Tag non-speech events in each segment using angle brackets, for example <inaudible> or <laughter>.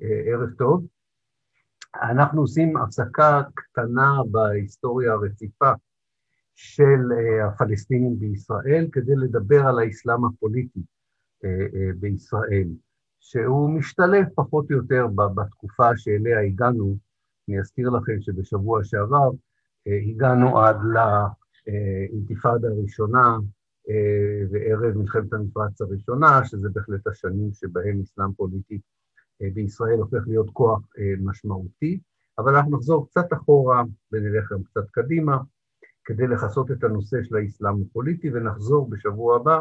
ערב טוב. אנחנו עושים הפסקה קטנה בהיסטוריה הרציפה של הפלסטינים בישראל כדי לדבר על האסלאם הפוליטי בישראל, שהוא משתלב פחות או יותר בתקופה שאליה הגענו. אני אזכיר לכם שבשבוע שעבר הגענו עד לאינתיפאדה הראשונה וערב מלחמת המפרץ הראשונה, שזה בהחלט השנים שבהם אסלאם פוליטי בישראל הופך להיות כוח משמעותי, אבל אנחנו נחזור קצת אחורה ונלך גם קצת קדימה, כדי לכסות את הנושא של האסלאם הפוליטי, ונחזור בשבוע הבא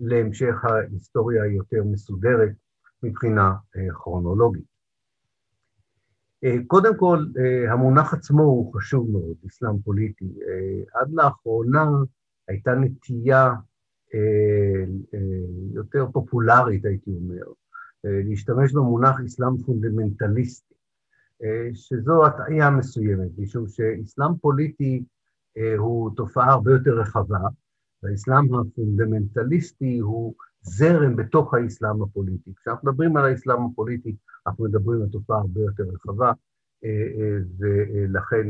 להמשך ההיסטוריה היותר מסודרת מבחינה כרונולוגית. קודם כל, המונח עצמו הוא חשוב מאוד, אסלאם פוליטי. עד לאחרונה הייתה נטייה יותר פופולרית, הייתי אומר, להשתמש במונח אסלאם פונדמנטליסטי, שזו הטעיה מסוימת, משום שאסלאם פוליטי הוא תופעה הרבה יותר רחבה, והאסלאם הפונדמנטליסטי הוא זרם בתוך האסלאם הפוליטי. כשאנחנו מדברים על האסלאם הפוליטי, אנחנו מדברים על תופעה הרבה יותר רחבה, ולכן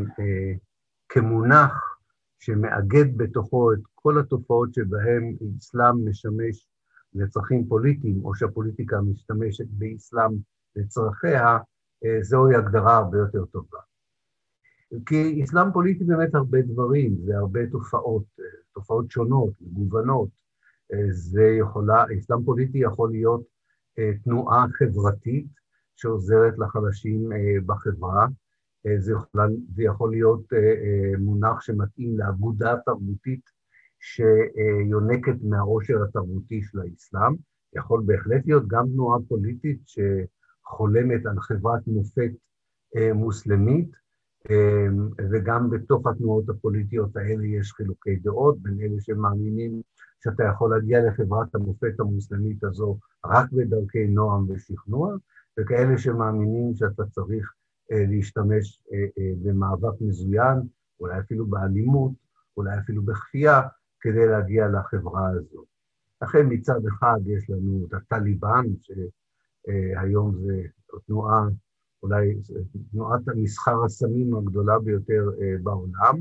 כמונח שמאגד בתוכו את כל התופעות שבהן אסלאם משמש לצרכים פוליטיים, או שהפוליטיקה משתמשת באסלאם לצרכיה, זוהי הגדרה הרבה יותר טובה. כי אסלאם פוליטי באמת הרבה דברים, זה הרבה תופעות, תופעות שונות, מגוונות. זה יכולה, אסלאם פוליטי יכול להיות תנועה חברתית שעוזרת לחלשים בחברה, זה יכול, זה יכול להיות מונח שמתאים לאגודה תרבותית שיונקת מהעושר התרבותי של האסלאם, יכול בהחלט להיות גם תנועה פוליטית שחולמת על חברת מופת מוסלמית, וגם בתוך התנועות הפוליטיות האלה יש חילוקי דעות בין אלה שמאמינים שאתה יכול להגיע לחברת המופת המוסלמית הזו רק בדרכי נועם ושכנוע, וכאלה שמאמינים שאתה צריך להשתמש במאבק מזוין, אולי אפילו באלימות, אולי אפילו בכפייה, כדי להגיע לחברה הזו. לכן מצד אחד יש לנו את הטליבן, שהיום זה תנועה, אולי תנועת המסחר הסמים הגדולה ביותר בעולם,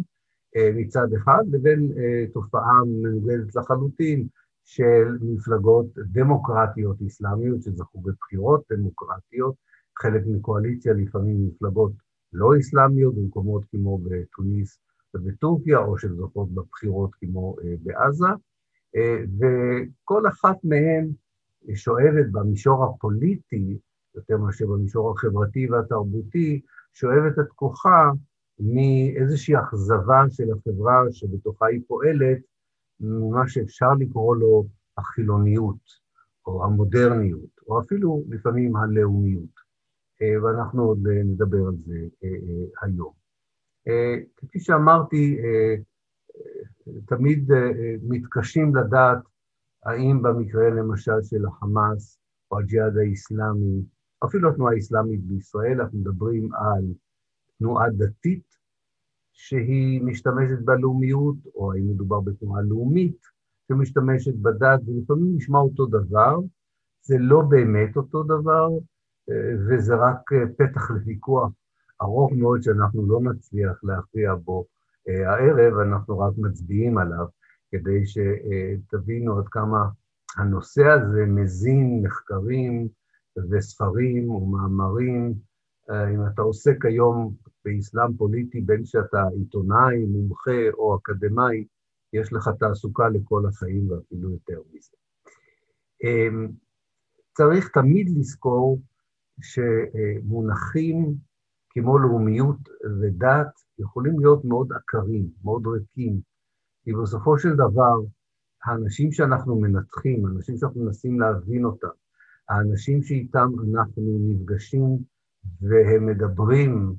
מצד אחד, לבין תופעה מנוגדת לחלוטין של מפלגות דמוקרטיות אסלאמיות שזכו בבחירות דמוקרטיות, חלק מקואליציה, לפעמים מפלגות לא אסלאמיות, במקומות כמו בתוניס ובטורקיה, או שזוכות בבחירות כמו בעזה, וכל אחת מהן שואבת במישור הפוליטי, יותר מאשר במישור החברתי והתרבותי, שואבת את כוחה מאיזושהי אכזבה של החברה שבתוכה היא פועלת, ממה שאפשר לקרוא לו החילוניות, או המודרניות, או אפילו לפעמים הלאומיות. ואנחנו עוד נדבר על זה היום. כפי שאמרתי, תמיד מתקשים לדעת האם במקרה למשל של החמאס או הג'יהאד האיסלאמי, אפילו התנועה האסלאמית בישראל, אנחנו מדברים על תנועה דתית שהיא משתמשת בלאומיות, או האם מדובר בתנועה לאומית שמשתמשת בדת, ולפעמים נשמע אותו דבר, זה לא באמת אותו דבר, וזה רק פתח לוויכוח ארוך מאוד שאנחנו לא נצליח להכריע בו הערב, אנחנו רק מצביעים עליו, כדי שתבינו עד כמה הנושא הזה מזין מחקרים וספרים ומאמרים. אם אתה עוסק היום באסלאם פוליטי, בין שאתה עיתונאי, מומחה או אקדמאי, יש לך תעסוקה לכל החיים ואפילו יותר מזה. צריך תמיד לזכור שמונחים כמו לאומיות ודת יכולים להיות מאוד עקרים, מאוד ריקים, כי בסופו של דבר, האנשים שאנחנו מנתחים, האנשים שאנחנו מנסים להבין אותם, האנשים שאיתם אנחנו נפגשים והם מדברים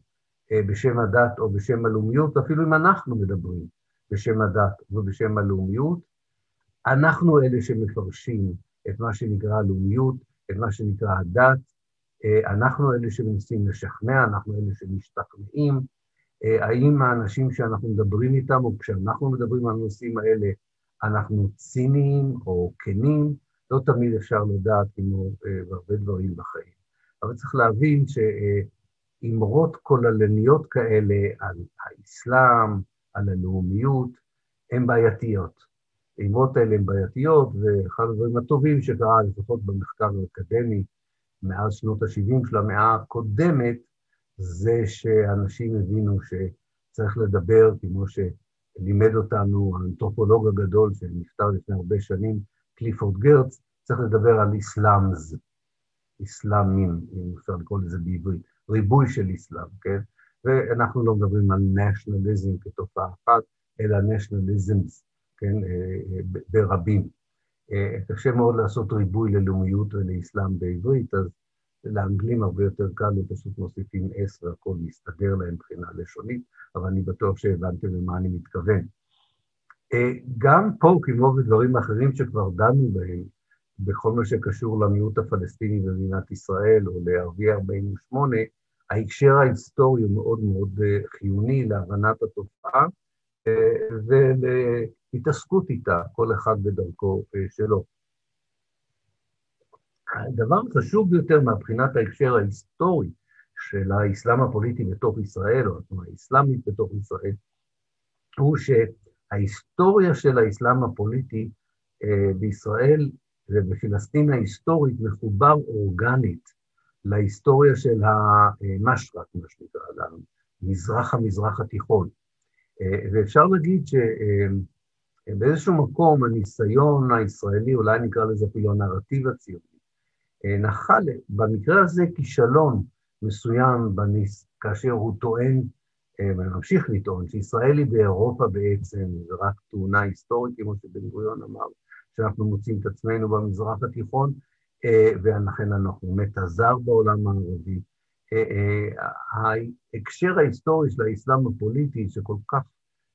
בשם הדת או בשם הלאומיות, אפילו אם אנחנו מדברים בשם הדת ובשם הלאומיות, אנחנו אלה שמפרשים את מה שנקרא לאומיות, את מה שנקרא הדת, אנחנו אלה שמנסים לשכנע, אנחנו אלה שמשתכנעים, האם האנשים שאנחנו מדברים איתם, או כשאנחנו מדברים על הנושאים האלה, אנחנו ציניים או כנים, לא תמיד אפשר לדעת כמו בהרבה דברים בחיים. אבל צריך להבין שאמרות כוללניות כאלה על האסלאם, על הלאומיות, הן בעייתיות. האמרות האלה הן בעייתיות, ואחד הדברים הטובים שקרה, לפחות במחקר האקדמי, מאז שנות ה-70 של המאה הקודמת, זה שאנשים הבינו שצריך לדבר, כמו שלימד אותנו האנתרופולוג הגדול שנפטר לפני הרבה שנים, קליפורד גרץ, צריך לדבר על איסלאמז, איסלאמים, אם אפשר לקרוא לזה בעברית, ריבוי של איסלאם, כן? ואנחנו לא מדברים על נשיונליזם כתופעה אחת, אלא נשיונליזמס, כן, אה, אה, ברבים. אה, קשה מאוד לעשות ריבוי ללאומיות ולאסלאם בעברית, אז לאנגלים הרבה יותר קל, הם פשוט מוסיפים אס והכול מסתדר להם מבחינה לשונית, אבל אני בטוח שהבנתם למה אני מתכוון. גם פה, כמו בדברים אחרים שכבר דנו בהם, בכל מה שקשור למיעוט הפלסטיני במדינת ישראל או לערביי 48', ההקשר ההיסטורי הוא מאוד מאוד חיוני להבנת התופעה ולהתעסקות איתה, כל אחד בדרכו שלו. הדבר החשוב ביותר מבחינת ההקשר ההיסטורי של האסלאם הפוליטי בתוך ישראל, או התנועה האסלאמית בתוך ישראל, הוא שההיסטוריה של האסלאם הפוליטי בישראל ובפלסטין ההיסטורית מחובר אורגנית להיסטוריה של המשרק, מה שנקרא, למזרח המזרח התיכון. ואפשר להגיד שבאיזשהו מקום הניסיון הישראלי, אולי נקרא לזה אפילו הנרטיב הציוני, נחל במקרה הזה כישלון מסוים בניס, כאשר הוא טוען, וממשיך לטעון, שישראל היא באירופה בעצם, זה רק תאונה היסטורית, כמו שבן גוריון אמר, שאנחנו מוצאים את עצמנו במזרח התיכון, ולכן אנחנו באמת בעולם הערבי. ההקשר ההיסטורי של האסלאם הפוליטי, שכל כך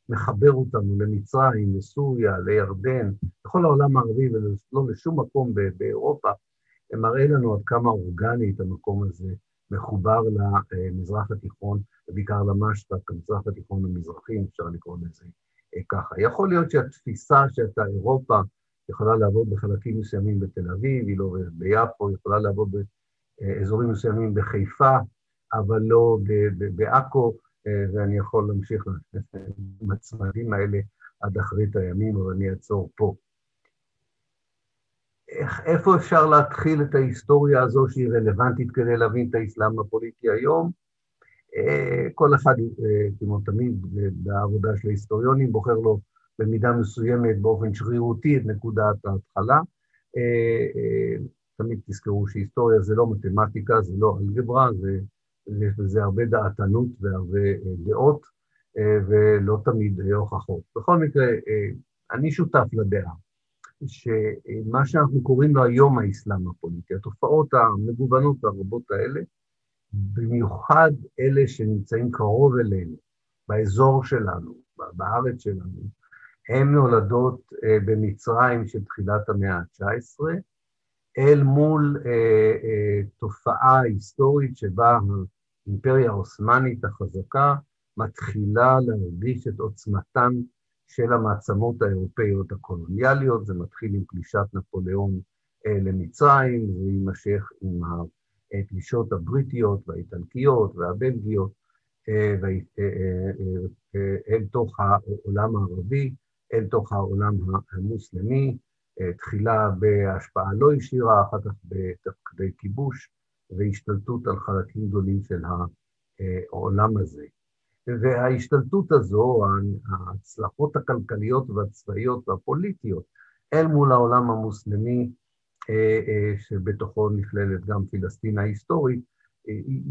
מחבר אותנו למצרים, לסוריה, לירדן, לכל העולם הערבי ולא לשום מקום באירופה, מראה לנו עד כמה אורגנית המקום הזה מחובר למזרח התיכון, ובעיקר למשפט, המזרח התיכון המזרחי, אפשר לקרוא לזה ככה. יכול להיות שהתפיסה שאתה אירופה יכולה לעבוד בחלקים מסוימים בתל אביב, היא לא ביפו, יכולה לעבוד באזורים מסוימים בחיפה, אבל לא בעכו, ואני יכול להמשיך עם הצמדים האלה עד אחרית הימים, אבל אני אעצור פה. איך, איפה אפשר להתחיל את ההיסטוריה הזו שהיא רלוונטית כדי להבין את האסלאם הפוליטי היום? כל אחד, כמו תמיד, בעבודה של ההיסטוריונים, בוחר לו במידה מסוימת באופן שרירותי את נקודת ההתחלה. תמיד תזכרו שהיסטוריה זה לא מתמטיקה, זה לא אלגברה, זה, יש בזה הרבה דעתנות והרבה דעות, ולא תמיד הוכחות. בכל מקרה, אני שותף לדעה שמה שאנחנו קוראים לו היום האסלאם הפוליטי, התופעות המגוונות והרבות האלה, במיוחד אלה שנמצאים קרוב אלינו, באזור שלנו, בארץ שלנו, הן נולדות במצרים של תחילת המאה ה-19, אל מול תופעה היסטורית שבה האימפריה העות'מאנית החזקה מתחילה להרגיש את עוצמתן של המעצמות האירופאיות הקולוניאליות, זה מתחיל עם פלישת נפוליאון למצרים, זה יימשך עם הפלישות הבריטיות והאיטלקיות והבלגיות אל תוך העולם הערבי, אל תוך העולם המוסלמי, תחילה בהשפעה לא ישירה, אחר כך בתפקדי כיבוש והשתלטות על חלקים גדולים של העולם הזה. וההשתלטות הזו, ההצלחות הכלכליות והצבאיות והפוליטיות אל מול העולם המוסלמי, שבתוכו נכללת גם פלסטין ההיסטורית,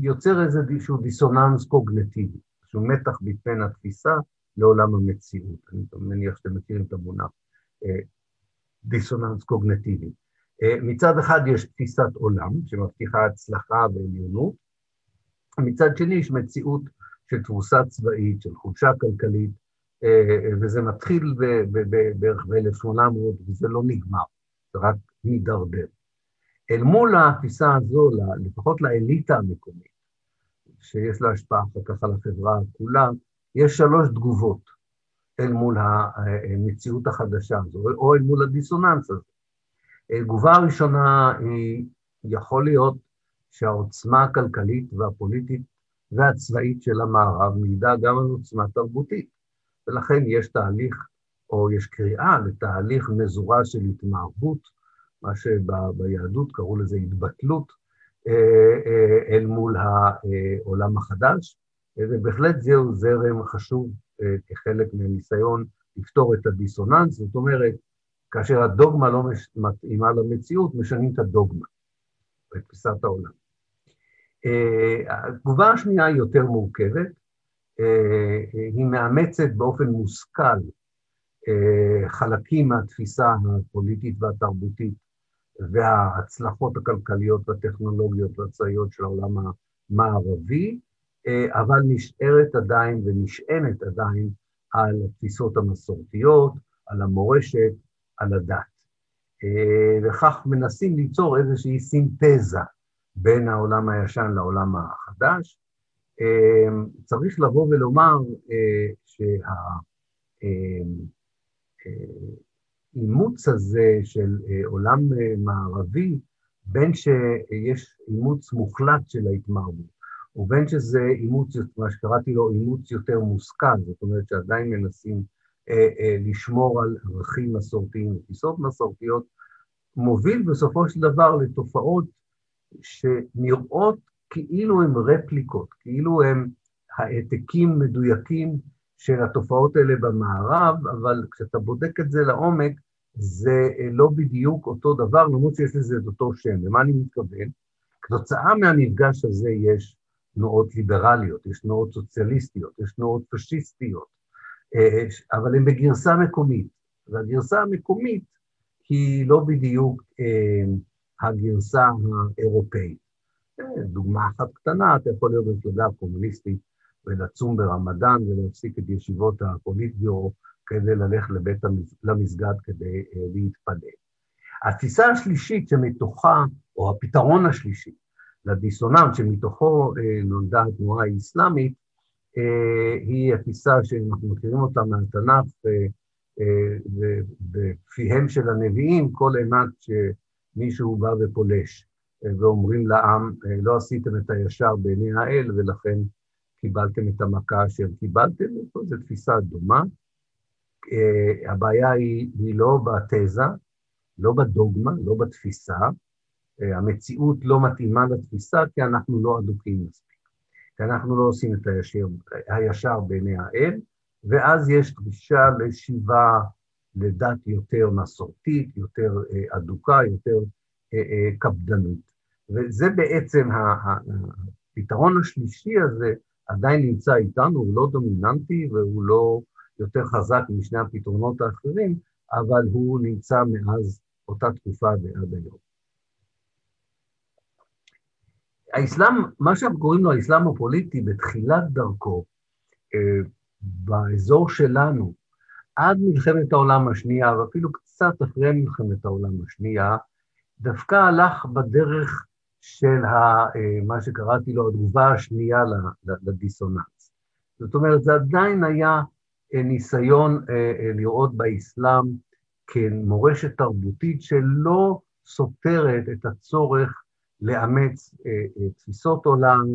יוצר איזשהו דיסוננס קוגנטיבי, איזשהו מתח בין התפיסה לעולם המציאות. אני מניח שאתם מכירים את המונח דיסוננס קוגנטיבי. מצד אחד יש תפיסת עולם שמבטיחה הצלחה ועליונות, מצד שני יש מציאות של תבוסה צבאית, של חולשה כלכלית, וזה מתחיל בערך ב-1800 וזה לא נגמר, זה רק מידרדר. אל מול התפיסה הזו, לפחות לאליטה המקומית, שיש לה השפעה אחר כך על החברה כולה, יש שלוש תגובות אל מול המציאות החדשה הזו, או אל מול הדיסוננס הזה. תגובה הראשונה היא, יכול להיות שהעוצמה הכלכלית והפוליטית והצבאית של המערב מעידה גם על עוצמה תרבותית, ולכן יש תהליך, או יש קריאה לתהליך מזורז של התמערבות, מה שביהדות קראו לזה התבטלות, אה, אה, אל מול העולם החדש, ובהחלט זהו זרם חשוב אה, כחלק מהניסיון לפתור את הדיסוננס, זאת אומרת, כאשר הדוגמה לא מתאימה למציאות, משנים את הדוגמה, את תפיסת העולם. התגובה השנייה היא יותר מורכבת, היא מאמצת באופן מושכל חלקים מהתפיסה הפוליטית והתרבותית וההצלחות הכלכליות והטכנולוגיות והצבאיות של העולם המערבי, אה, אבל נשארת עדיין ונשענת עדיין על התפיסות המסורתיות, על המורשת, על הדת. אה, וכך מנסים ליצור איזושהי סינתזה בין העולם הישן לעולם החדש. אה, צריך לבוא ולומר שה... האימוץ הזה של אה, עולם אה, מערבי, בין שיש אימוץ מוחלט של ההתמרבות, ובין שזה אימוץ, מה שקראתי לו אימוץ יותר מושכל, זאת אומרת שעדיין מנסים אה, אה, לשמור על ערכים מסורתיים ותפיסות מסורתיות, מוביל בסופו של דבר לתופעות שנראות כאילו הן רפליקות, כאילו הן העתקים מדויקים של התופעות האלה במערב, אבל כשאתה בודק את זה לעומק, זה אה, לא בדיוק אותו דבר, למרות שיש לזה את אותו שם. למה אני מתכוון? כתוצאה מהמפגש הזה יש תנועות ליברליות, יש תנועות סוציאליסטיות, יש תנועות פשיסטיות, אה, אבל הן בגרסה מקומית. והגרסה המקומית היא לא בדיוק אה, הגרסה האירופאית. דוגמה אחת קטנה, אתה יכול להיות במפלגה קומוניסטית ולצום ברמדאן ולהפסיק את ישיבות הפוליטביורו כדי ללכת לבית למסגד כדי אה, להתפלל. התפיסה השלישית שמתוכה, או הפתרון השלישי לדיסוננס שמתוכו אה, נולדה התנועה האסלאמית, אה, היא התפיסה שאנחנו מכירים אותה מהתנ"ך ובפיהם של הנביאים, כל אימת שמישהו בא ופולש ואומרים לעם, לא עשיתם את הישר בעיני האל ולכן קיבלתם את המכה אשר קיבלתם, זו תפיסה דומה. הבעיה היא, היא לא בתזה, לא בדוגמה, לא בתפיסה. Uh, המציאות לא מתאימה לתפיסה כי אנחנו לא אדוקים מספיק. כי אנחנו לא עושים את הישר, הישר בעיני האל, ואז יש דרישה לשיבה לדת יותר מסורתית, יותר uh, אדוקה, יותר uh, קפדנות. וזה בעצם הפתרון השלישי הזה, עדיין נמצא איתנו, הוא לא דומיננטי והוא לא יותר חזק משני הפתרונות האחרים, אבל הוא נמצא מאז אותה תקופה ועד היום. האסלאם, מה שאנחנו קוראים לו האסלאם הפוליטי, בתחילת דרכו, אה, באזור שלנו, עד מלחמת העולם השנייה, ואפילו קצת אחרי מלחמת העולם השנייה, דווקא הלך בדרך של ה, אה, מה שקראתי לו התגובה השנייה לדיסוננס. זאת אומרת, זה עדיין היה אה, ניסיון לראות באסלאם כמורשת תרבותית שלא סותרת את הצורך לאמץ תפיסות עולם,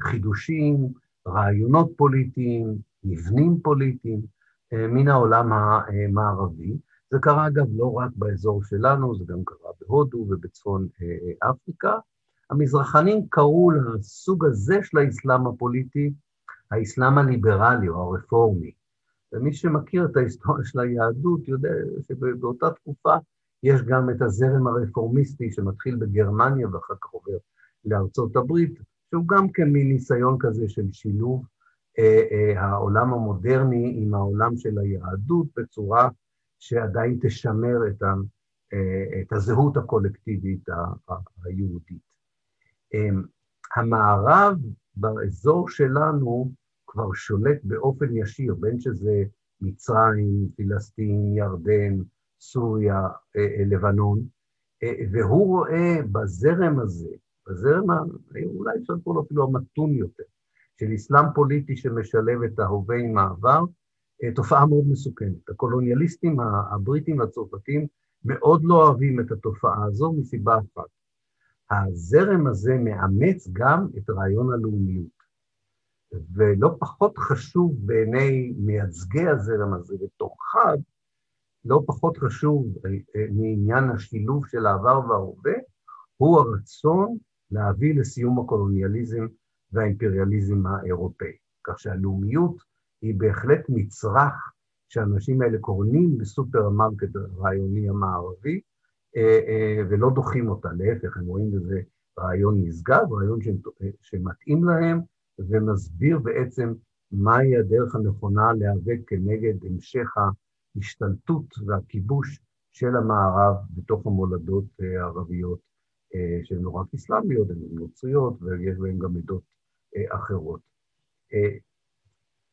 חידושים, רעיונות פוליטיים, מבנים פוליטיים מן העולם המערבי, זה קרה אגב לא רק באזור שלנו, זה גם קרה בהודו ובצפון אה, אפריקה. המזרחנים קראו לסוג הזה של האסלאם הפוליטי, האסלאם הליברלי או הרפורמי. ומי שמכיר את ההיסטוריה של היהדות יודע שבאותה תקופה יש גם את הזרם הרפורמיסטי שמתחיל בגרמניה ואחר כך עובר לארצות הברית, שהוא גם כן מין ניסיון כזה של שילוב אה, אה, העולם המודרני עם העולם של היהדות בצורה שעדיין תשמר את, ה, אה, את הזהות הקולקטיבית היהודית. אמ, המערב באזור שלנו כבר שולט באופן ישיר, בין שזה מצרים, פלסטין, ירדן, סוריה, אה, אה, לבנון, והוא רואה בזרם הזה, בזרם, אולי אפשר לקרוא לו אפילו המתון יותר, של אסלאם פוליטי שמשלב את ההווה עם העבר, אה, תופעה מאוד מסוכנת. הקולוניאליסטים הבריטים והצרפתים מאוד לא אוהבים את התופעה הזו מסיבה אחת. הזרם הזה מאמץ גם את רעיון הלאומיות. ולא פחות חשוב בעיני מייצגי הזרם הזה בתוכיו, לא פחות חשוב אה, אה, מעניין השילוב של העבר וההווה, הוא הרצון להביא לסיום הקולוניאליזם והאימפריאליזם האירופאי. כך שהלאומיות היא בהחלט מצרך שהאנשים האלה קורנים בסופרמרקט הרעיוני המערבי, אה, ולא דוחים אותה, להפך, הם רואים בזה רעיון נשגב, רעיון שמתאים להם, ומסביר בעצם מהי הדרך הנכונה להיאבק כנגד המשך ההשתלטות והכיבוש של המערב בתוך המולדות אה, הערביות אה, שהן לא רק אסלאמיות, הן נוצריות ויש בהן גם עדות אה, אחרות.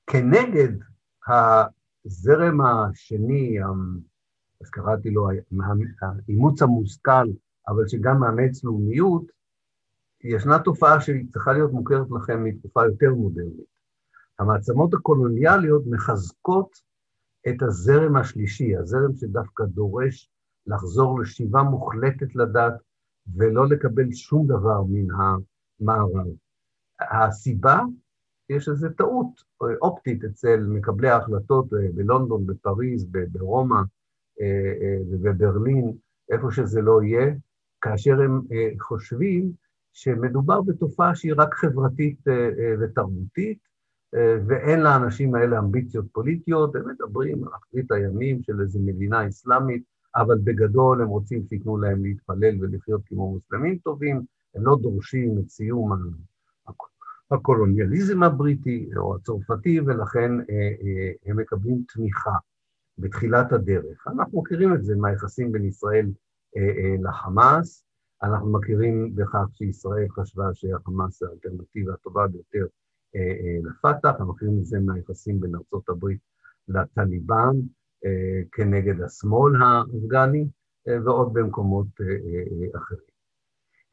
כנגד הזרם השני, אז קראתי לו האימוץ המושכל, אבל שגם מאמץ לאומיות, ישנה תופעה שהיא צריכה להיות מוכרת לכם מתקופה יותר מודרנית. המעצמות הקולוניאליות מחזקות את הזרם השלישי, הזרם שדווקא דורש לחזור לשיבה מוחלטת לדת ולא לקבל שום דבר מן המערב. הסיבה, יש איזו טעות אופטית אצל מקבלי ההחלטות אה, בלונדון, בפריז, ברומא אה, אה, ובברלין, איפה שזה לא יהיה, כאשר הם חושבים שמדובר בתופעה שהיא רק חברתית אה, אה, ותרבותית, אה, ואין לאנשים האלה אמביציות פוליטיות, הם מדברים על אחרית הימים של איזו מדינה אסלאמית, אבל בגדול הם רוצים שייתנו להם להתפלל ולחיות כמו מוסלמים טובים, הם לא דורשים את סיום הקולוניאליזם הבריטי או הצרפתי, ולכן הם מקבלים תמיכה בתחילת הדרך. אנחנו מכירים את זה מהיחסים בין ישראל לחמאס, אנחנו מכירים בכך שישראל חשבה שהחמאס זה האלטרנטיבה הטובה ביותר אה, אה, לפת"ח, אנחנו מכירים את זה מהיחסים בין ארה"ב לטליבן אה, כנגד השמאל האפגני ועוד במקומות אחרים.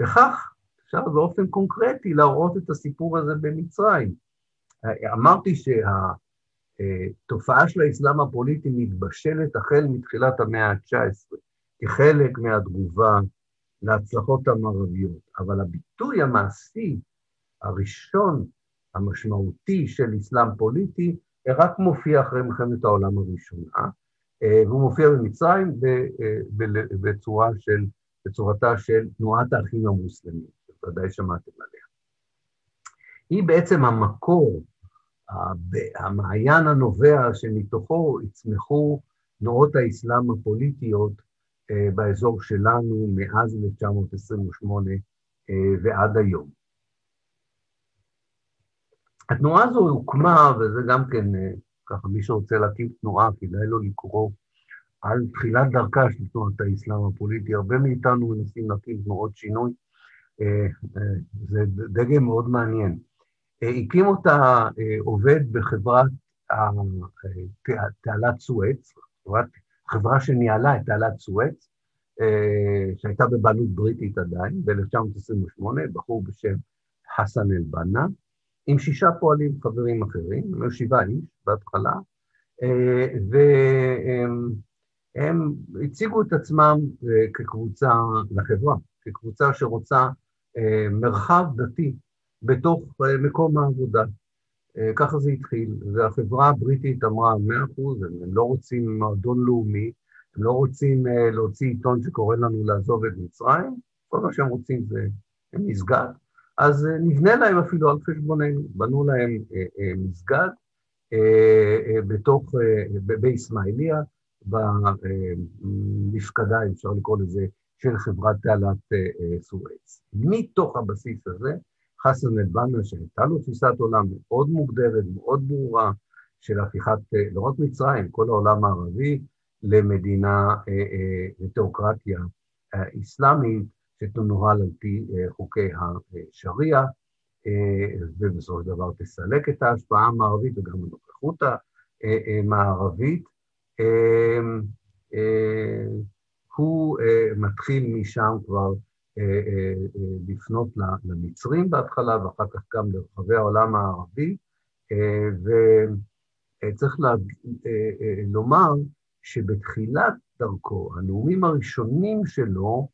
וכך אפשר באופן קונקרטי להראות את הסיפור הזה במצרים. אמרתי שהתופעה של האסלאם הפוליטי מתבשלת החל מתחילת המאה ה-19 כחלק מהתגובה להצלחות המערביות, אבל הביטוי המעשי הראשון, המשמעותי של אסלאם פוליטי, רק מופיע אחרי מלחמת העולם הראשונה, אה, והוא מופיע במצרים אה, בצורה של, בצורתה של תנועת האחים המוסלמים, שוודאי שמעתם עליה. היא בעצם המקור, המעיין הנובע שמתוכו יצמחו תנועות האסלאם הפוליטיות אה, באזור שלנו מאז 1928 אה, ועד היום. התנועה הזו הוקמה, וזה גם כן, אה, ככה, מי שרוצה להקים תנועה, כדאי לו לקרוא על תחילת דרכה של תנועת האסלאם הפוליטי. הרבה מאיתנו מנסים להקים תנועות שינוי, זה דגם מאוד מעניין. הקים אותה עובד בחברת תעלת סואץ, חברה שניהלה את תעלת סואץ, אה, שהייתה בבעלות בריטית עדיין, ב-1928, בחור בשם חסן אל-בנה, עם שישה פועלים חברים אחרים, היו שבעה איש בהתחלה, אה, והם הציגו את עצמם אה, כקבוצה לחברה, כקבוצה שרוצה מרחב דתי בתוך מקום העבודה. אה, ככה זה התחיל, והחברה הבריטית אמרה, מאה אחוז, הם לא רוצים מועדון לאומי, הם לא רוצים אה, להוציא עיתון שקורא לנו לעזוב את מצרים, כל מה שהם רוצים זה מסגד, אז אה, נבנה להם אפילו על חשבוננו, בנו להם מסגד בתוך, באיסמעיליה, במפקדה, אפשר לקרוא לזה, של חברת תעלת סואץ. מתוך הבסיס הזה, חסן אל-בנה, שהייתה לו תפיסת עולם מאוד מוגדרת, מאוד ברורה, של הפיכת אה, לא רק מצרים, כל העולם הערבי, למדינה, לתיאוקרטיה אה, אה, אסלאמית, שתנוהל על פי חוקי השריעה, ובסופו של דבר תסלק את ההשפעה המערבית וגם הנוכחות המערבית. הוא מתחיל משם כבר אה, אה, אה, לפנות למצרים בהתחלה, ואחר כך גם לרחבי העולם הערבי, וצריך לומר שבתחילת דרכו, הנאומים הראשונים שלו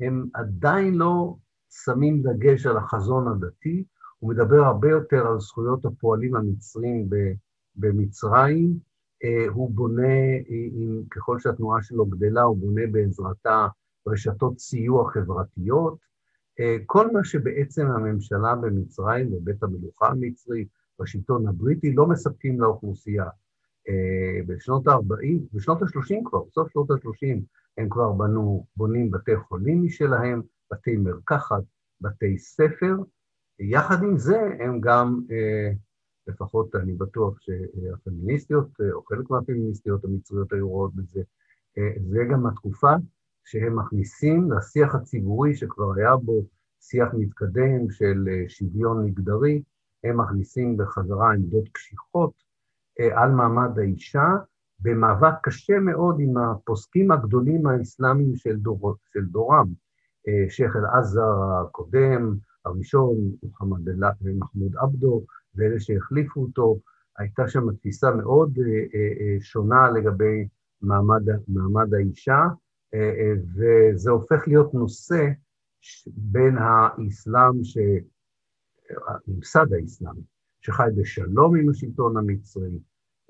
הם עדיין לא שמים דגש על החזון הדתי, הוא מדבר הרבה יותר על זכויות הפועלים המצרים במצרים, הוא בונה, ככל שהתנועה שלו גדלה, הוא בונה בעזרתה רשתות סיוע חברתיות, כל מה שבעצם הממשלה במצרים ובית המלוכה המצרי בשלטון הבריטי לא מספקים לאוכלוסייה. בשנות ה-40, בשנות ה-30 כבר, בסוף שנות ה-30, הם כבר בנו, בונים בתי חולים משלהם, בתי מרקחת, בתי ספר. יחד עם זה, הם גם, לפחות אני בטוח שהפמיניסטיות, או חלק מהפמיניסטיות המצריות היו רואות בזה, זה גם התקופה שהם מכניסים לשיח הציבורי שכבר היה בו שיח מתקדם של שוויון מגדרי, הם מכניסים בחזרה עמדות קשיחות על מעמד האישה, במאבק קשה מאוד עם הפוסקים הגדולים האסלאמיים של, דור, של דורם, שייח' אל-עזר הקודם, הראשון, מוחמד מחמוד עבדו, ואלה שהחליפו אותו, הייתה שם תפיסה מאוד שונה לגבי מעמד, מעמד האישה, וזה הופך להיות נושא בין האסלאם, ש... הממסד האסלאמי, שחי בשלום עם השלטון המצרי,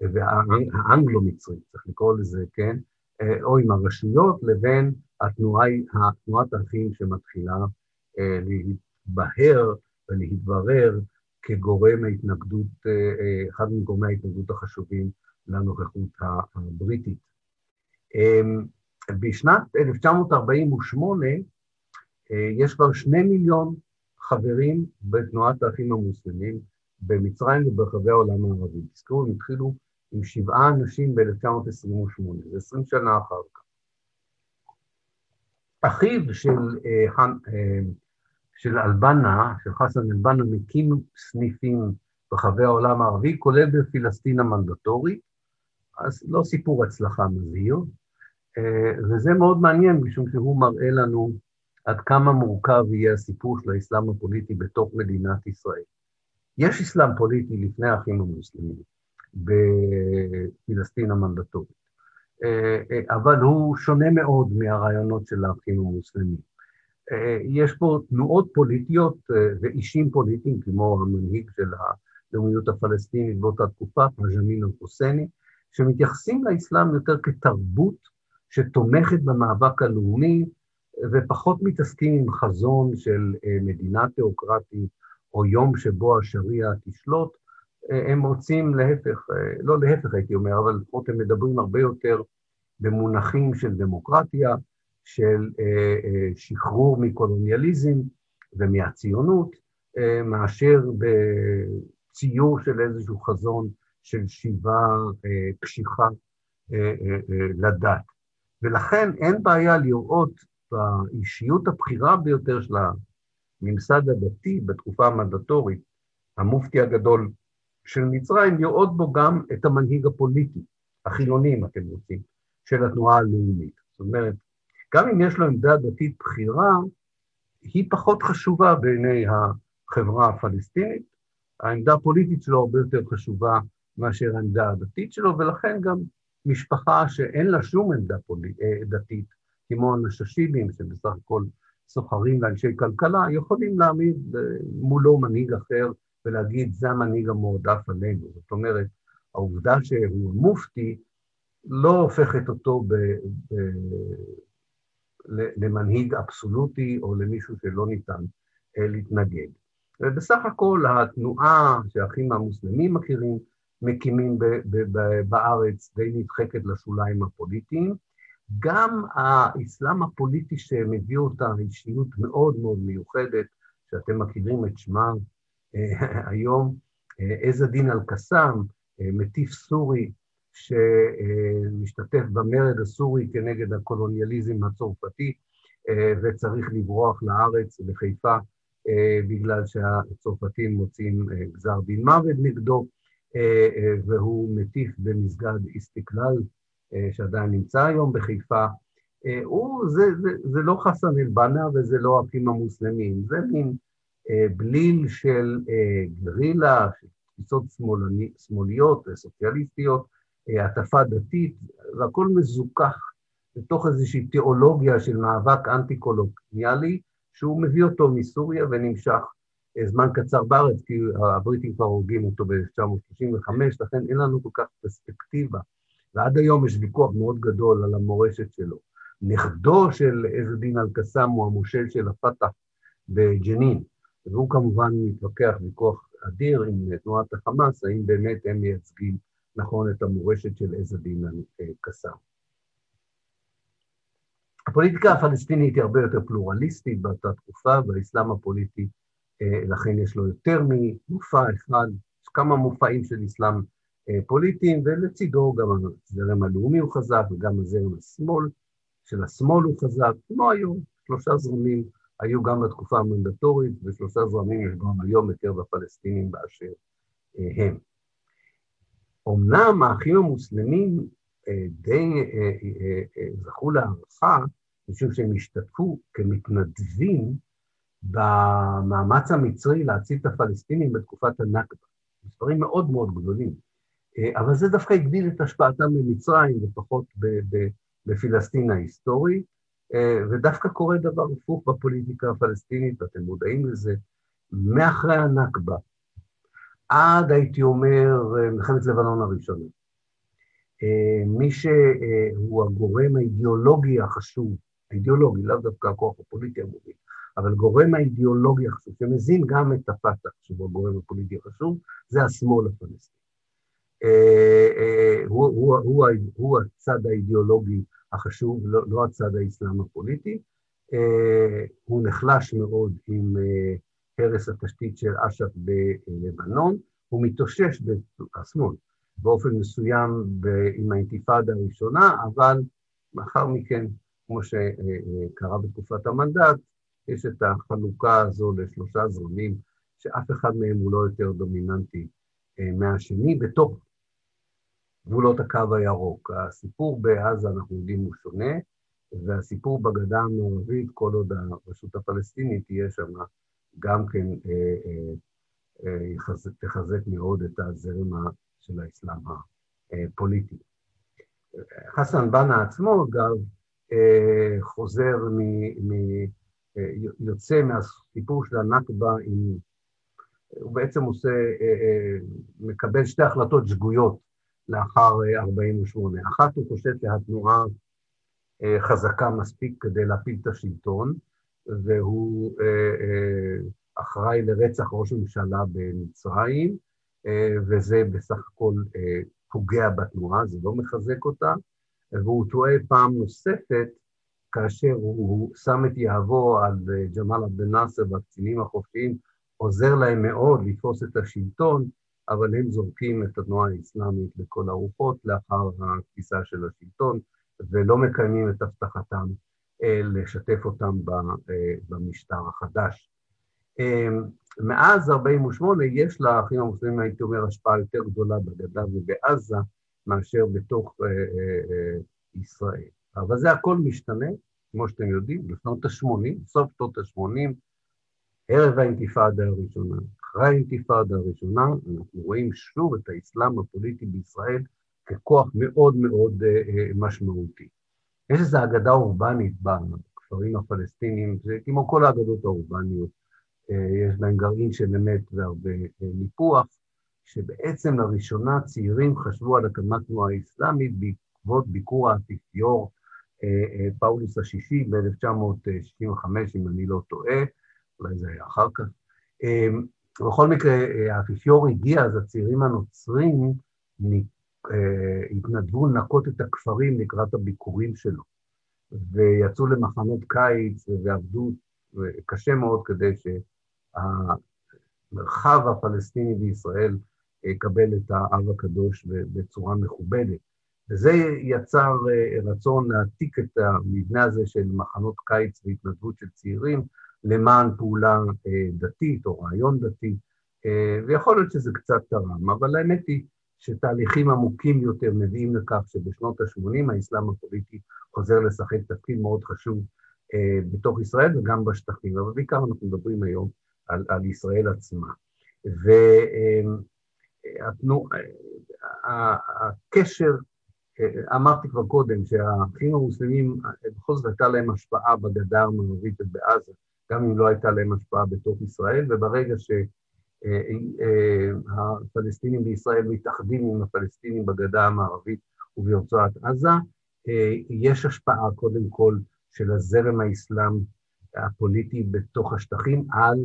והאנגלו-מצרי, צריך לקרוא לזה, כן, או עם הרשויות, לבין התנועה, תנועת האחים שמתחילה להתבהר ולהתברר כגורם ההתנגדות, אחד מגורמי ההתנגדות החשובים לנוכחות הבריטית. בשנת 1948 יש כבר שני מיליון חברים בתנועת האחים המוסלמים במצרים וברחבי העולם הערבי. תזכרו, הם התחילו עם שבעה אנשים ב-1928, זה עשרים שנה אחר כך. אחיו של, אה, אה, של אלבנה, של חסן אלבנה, מקים סניפים ברחבי העולם הערבי, כולל בפלסטין המנדטורית, אז לא סיפור הצלחה מזהיר, אה, וזה מאוד מעניין, משום שהוא מראה לנו עד כמה מורכב יהיה הסיפור של האסלאם הפוליטי בתוך מדינת ישראל. יש אסלאם פוליטי לפני האחים המוסלמים בפלסטין המנדטורית, אבל הוא שונה מאוד מהרעיונות של האחים המוסלמים. יש פה תנועות פוליטיות ואישים פוליטיים, כמו המנהיג של הלאומיות הפלסטינית באותה תקופה, פג'מין אל-חוסייני, שמתייחסים לאסלאם יותר כתרבות שתומכת במאבק הלאומי, ופחות מתעסקים עם חזון של מדינה תיאוקרטית או יום שבו השריעה תשלוט, הם רוצים להפך, לא להפך הייתי אומר, אבל לפחות הם מדברים הרבה יותר במונחים של דמוקרטיה, של שחרור מקולוניאליזם ומהציונות, מאשר בציור של איזשהו חזון של שיבה קשיחה לדת. ולכן אין בעיה לראות באישיות הבכירה ביותר של הממסד הדתי בתקופה המנדטורית, המופתי הגדול של מצרים, לראות בו גם את המנהיג הפוליטי, החילוני, אם אתם רוצים, של התנועה הלאומית. זאת אומרת, גם אם יש לו עמדה דתית בכירה, היא פחות חשובה בעיני החברה הפלסטינית. העמדה הפוליטית שלו הרבה יותר חשובה מאשר העמדה הדתית שלו, ולכן גם משפחה שאין לה שום עמדה פוליט... דתית, כמו הנששילים, שבסך הכל סוחרים ואנשי כלכלה, יכולים להעמיד מולו מנהיג אחר ולהגיד, זה המנהיג המועדף עלינו. זאת אומרת, העובדה שהוא מופתי לא הופכת אותו ב, ב, למנהיג אבסולוטי או למישהו שלא ניתן להתנגד. ובסך הכל התנועה שהאחים המוסלמים מכירים, מקימים ב, ב, ב, בארץ די נדחקת לשוליים הפוליטיים. גם האסלאם הפוליטי שמביא אותה אישיות מאוד מאוד מיוחדת, שאתם מכירים את שמה אה, היום, עז א-דין אל-קסאם, מטיף סורי שמשתתף במרד הסורי כנגד הקולוניאליזם הצרפתי, וצריך לברוח לארץ, לחיפה, בגלל שהצרפתים מוצאים גזר דין מוות נגדו, והוא מטיף במסגד איסטיקלל, שעדיין נמצא היום בחיפה. הוא, זה, זה, זה לא חסן אל-בנה וזה לא האחים המוסלמים, זה מין בליל של גרילה, של שמאלני, שמאליות וסוציאליסטיות, הטפה דתית, והכל מזוכח לתוך איזושהי תיאולוגיה של מאבק אנטי-קולוניאלי, שהוא מביא אותו מסוריה ונמשך זמן קצר בארץ, כי הבריטים כבר הורגים אותו ב-1935, לכן אין לנו כל כך פרספקטיבה. ועד היום יש ויכוח מאוד גדול על המורשת שלו. נכדו של עז א-דין אל-קסאם הוא המושל של הפת"ח בג'נין, והוא כמובן מתווכח ויכוח אדיר עם תנועת החמאס, האם באמת הם מייצגים נכון את המורשת של עז א-דין אל-קסאם. הפוליטיקה הפלסטינית היא הרבה יותר פלורליסטית באותה תקופה, והאסלאם הפוליטי, אה, לכן יש לו יותר ממופע אחד, יש כמה מופעים של אסלאם פוליטיים, ולצידו גם הזרם הלאומי הוא חזק, וגם הזרם השמאל, של השמאל הוא חזק, כמו היום, שלושה זרמים היו גם בתקופה המנדטורית, ושלושה זרמים יש גם היום בקרב הפלסטינים באשר אה, הם. אמנם האחים המוסלמים אה, די זכו להערכה, משום שהם השתתפו כמתנדבים במאמץ המצרי להציל את הפלסטינים בתקופת הנכבה. מספרים מאוד מאוד גדולים. אה, אבל זה דווקא הגדיל את השפעתם במצרים, ופחות בפלסטין ההיסטורי, אה, ודווקא קורה דבר הפוך בפוליטיקה הפלסטינית, ואתם מודעים לזה, מאחרי הנכבה, עד, הייתי אומר, מלחמת לבנון הראשונה. אה, מי שהוא הגורם האידיאולוגי החשוב, האידיאולוגי, לאו דווקא הכוח הפוליטי המוביל, אבל גורם האידיאולוגי החשוב, שמזין גם את הפת"ח, שהוא הגורם הפוליטי החשוב, זה השמאל הפלסטיני. אה, אה, הוא, הוא, הוא, הוא הצד האידיאולוגי החשוב, לא, לא הצד האסלאם הפוליטי. אה, הוא נחלש מאוד עם הרס התשתית של אש"ף בלבנון, הוא מתאושש בשמאל באופן מסוים עם האינתיפאדה הראשונה, אבל לאחר מכן, כמו שקרה בתקופת המנדט, יש את החלוקה הזו לשלושה זרמים, שאף אחד מהם הוא לא יותר דומיננטי מהשני, בתוך גבולות הקו הירוק. הסיפור בעזה, אנחנו יודעים, הוא שונה, והסיפור בגדה המערבית, כל עוד הרשות הפלסטינית תהיה שם, גם כן אה, אה, אה, יחזק, תחזק מאוד את הזרם של האסלאם הפוליטי. חסן בנה עצמו, אגב, אה, חוזר מ... מ אה, יוצא מהסיפור של הנכבה עם... הוא בעצם עושה, אה, אה, מקבל שתי החלטות שגויות לאחר 48. אה, אחת, הוא חושב שהתנועה אה, חזקה מספיק כדי להפיל את השלטון, והוא אה, אחראי לרצח ראש ממשלה במצרים, וזה בסך הכל פוגע בתנועה, זה לא מחזק אותה, והוא טועה פעם נוספת כאשר הוא, שם את יהבו על ג'מאל עבד אל-נאצר והקצינים החופשיים, עוזר להם מאוד לתפוס את השלטון, אבל הם זורקים את התנועה האסלאמית לכל הרוחות לאחר התפיסה של השלטון, ולא מקיימים את הבטחתם אה, לשתף אותם אה, במשטר החדש. אה, מאז 48' יש לאחים המוסלמים, הייתי אומר, השפעה יותר גדולה בגדה ובעזה מאשר בתוך ישראל. אבל זה הכל משתנה, כמו שאתם יודעים, בשנות ה-80, סוף שנות ה-80, ערב האינתיפאדה הראשונה, אחרי האינתיפאדה הראשונה, אנחנו רואים שוב את האסלאם הפוליטי בישראל ככוח מאוד מאוד uh, משמעותי. יש איזו אגדה אורבנית בכפרים הפלסטינים, זה כמו כל האגדות האורבניות, uh, יש בהן גרעין של אמת והרבה ניפוח, שבעצם לראשונה צעירים חשבו על הקמת תנועה אסלאמית בעקבות ביקור האפיפיור פאולוס השישי ב-1965, אם אני לא טועה, אולי זה היה אחר כך. בכל מקרה, האפיפיור הגיע, אז הצעירים הנוצרים אה, התנדבו לנקות את הכפרים לקראת הביקורים שלו, ויצאו למחנות קיץ ועבדו קשה מאוד כדי שהמרחב הפלסטיני בישראל יקבל את האב הקדוש בצורה מכובדת. וזה יצר אה, רצון להעתיק את המבנה הזה של מחנות קיץ והתנדבות של צעירים למען פעולה אה, דתית או רעיון דתי, אה, ויכול להיות שזה קצת תרם, אבל האמת היא שתהליכים עמוקים יותר מביאים לכך שבשנות ה-80 האסלאם הפוליטי חוזר לשחק תפקיד מאוד חשוב אה, בתוך ישראל וגם בשטחים, אבל בעיקר אנחנו מדברים היום על, על ישראל עצמה. והקשר, אמרתי כבר קודם שהאחים המוסלמים, בכל זאת הייתה להם השפעה בגדה המערבית ובעזה, גם אם לא הייתה להם השפעה בתוך ישראל, וברגע שהפלסטינים בישראל מתאחדים עם הפלסטינים בגדה המערבית וברצועת עזה, יש השפעה קודם כל של הזרם האסלאם הפוליטי בתוך השטחים על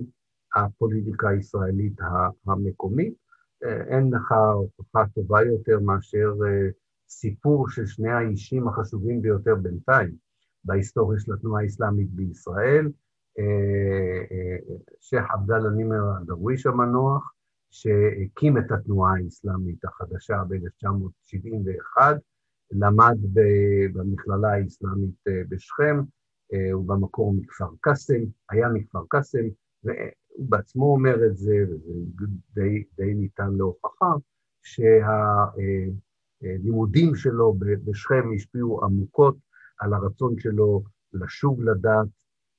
הפוליטיקה הישראלית המקומית. אין לך הוכחה טובה יותר מאשר סיפור של שני האישים החשובים ביותר בינתיים בהיסטוריה של התנועה האסלאמית בישראל, שייח' עבדאללה נימר הדרוויש המנוח, שהקים את התנועה האסלאמית החדשה ב-1971, למד במכללה האסלאמית בשכם, הוא במקור מכפר קאסם, היה מכפר קאסם, והוא בעצמו אומר את זה, וזה די, די ניתן להוכחה, שהלימודים שלו בשכם השפיעו עמוקות על הרצון שלו לשוב לדת,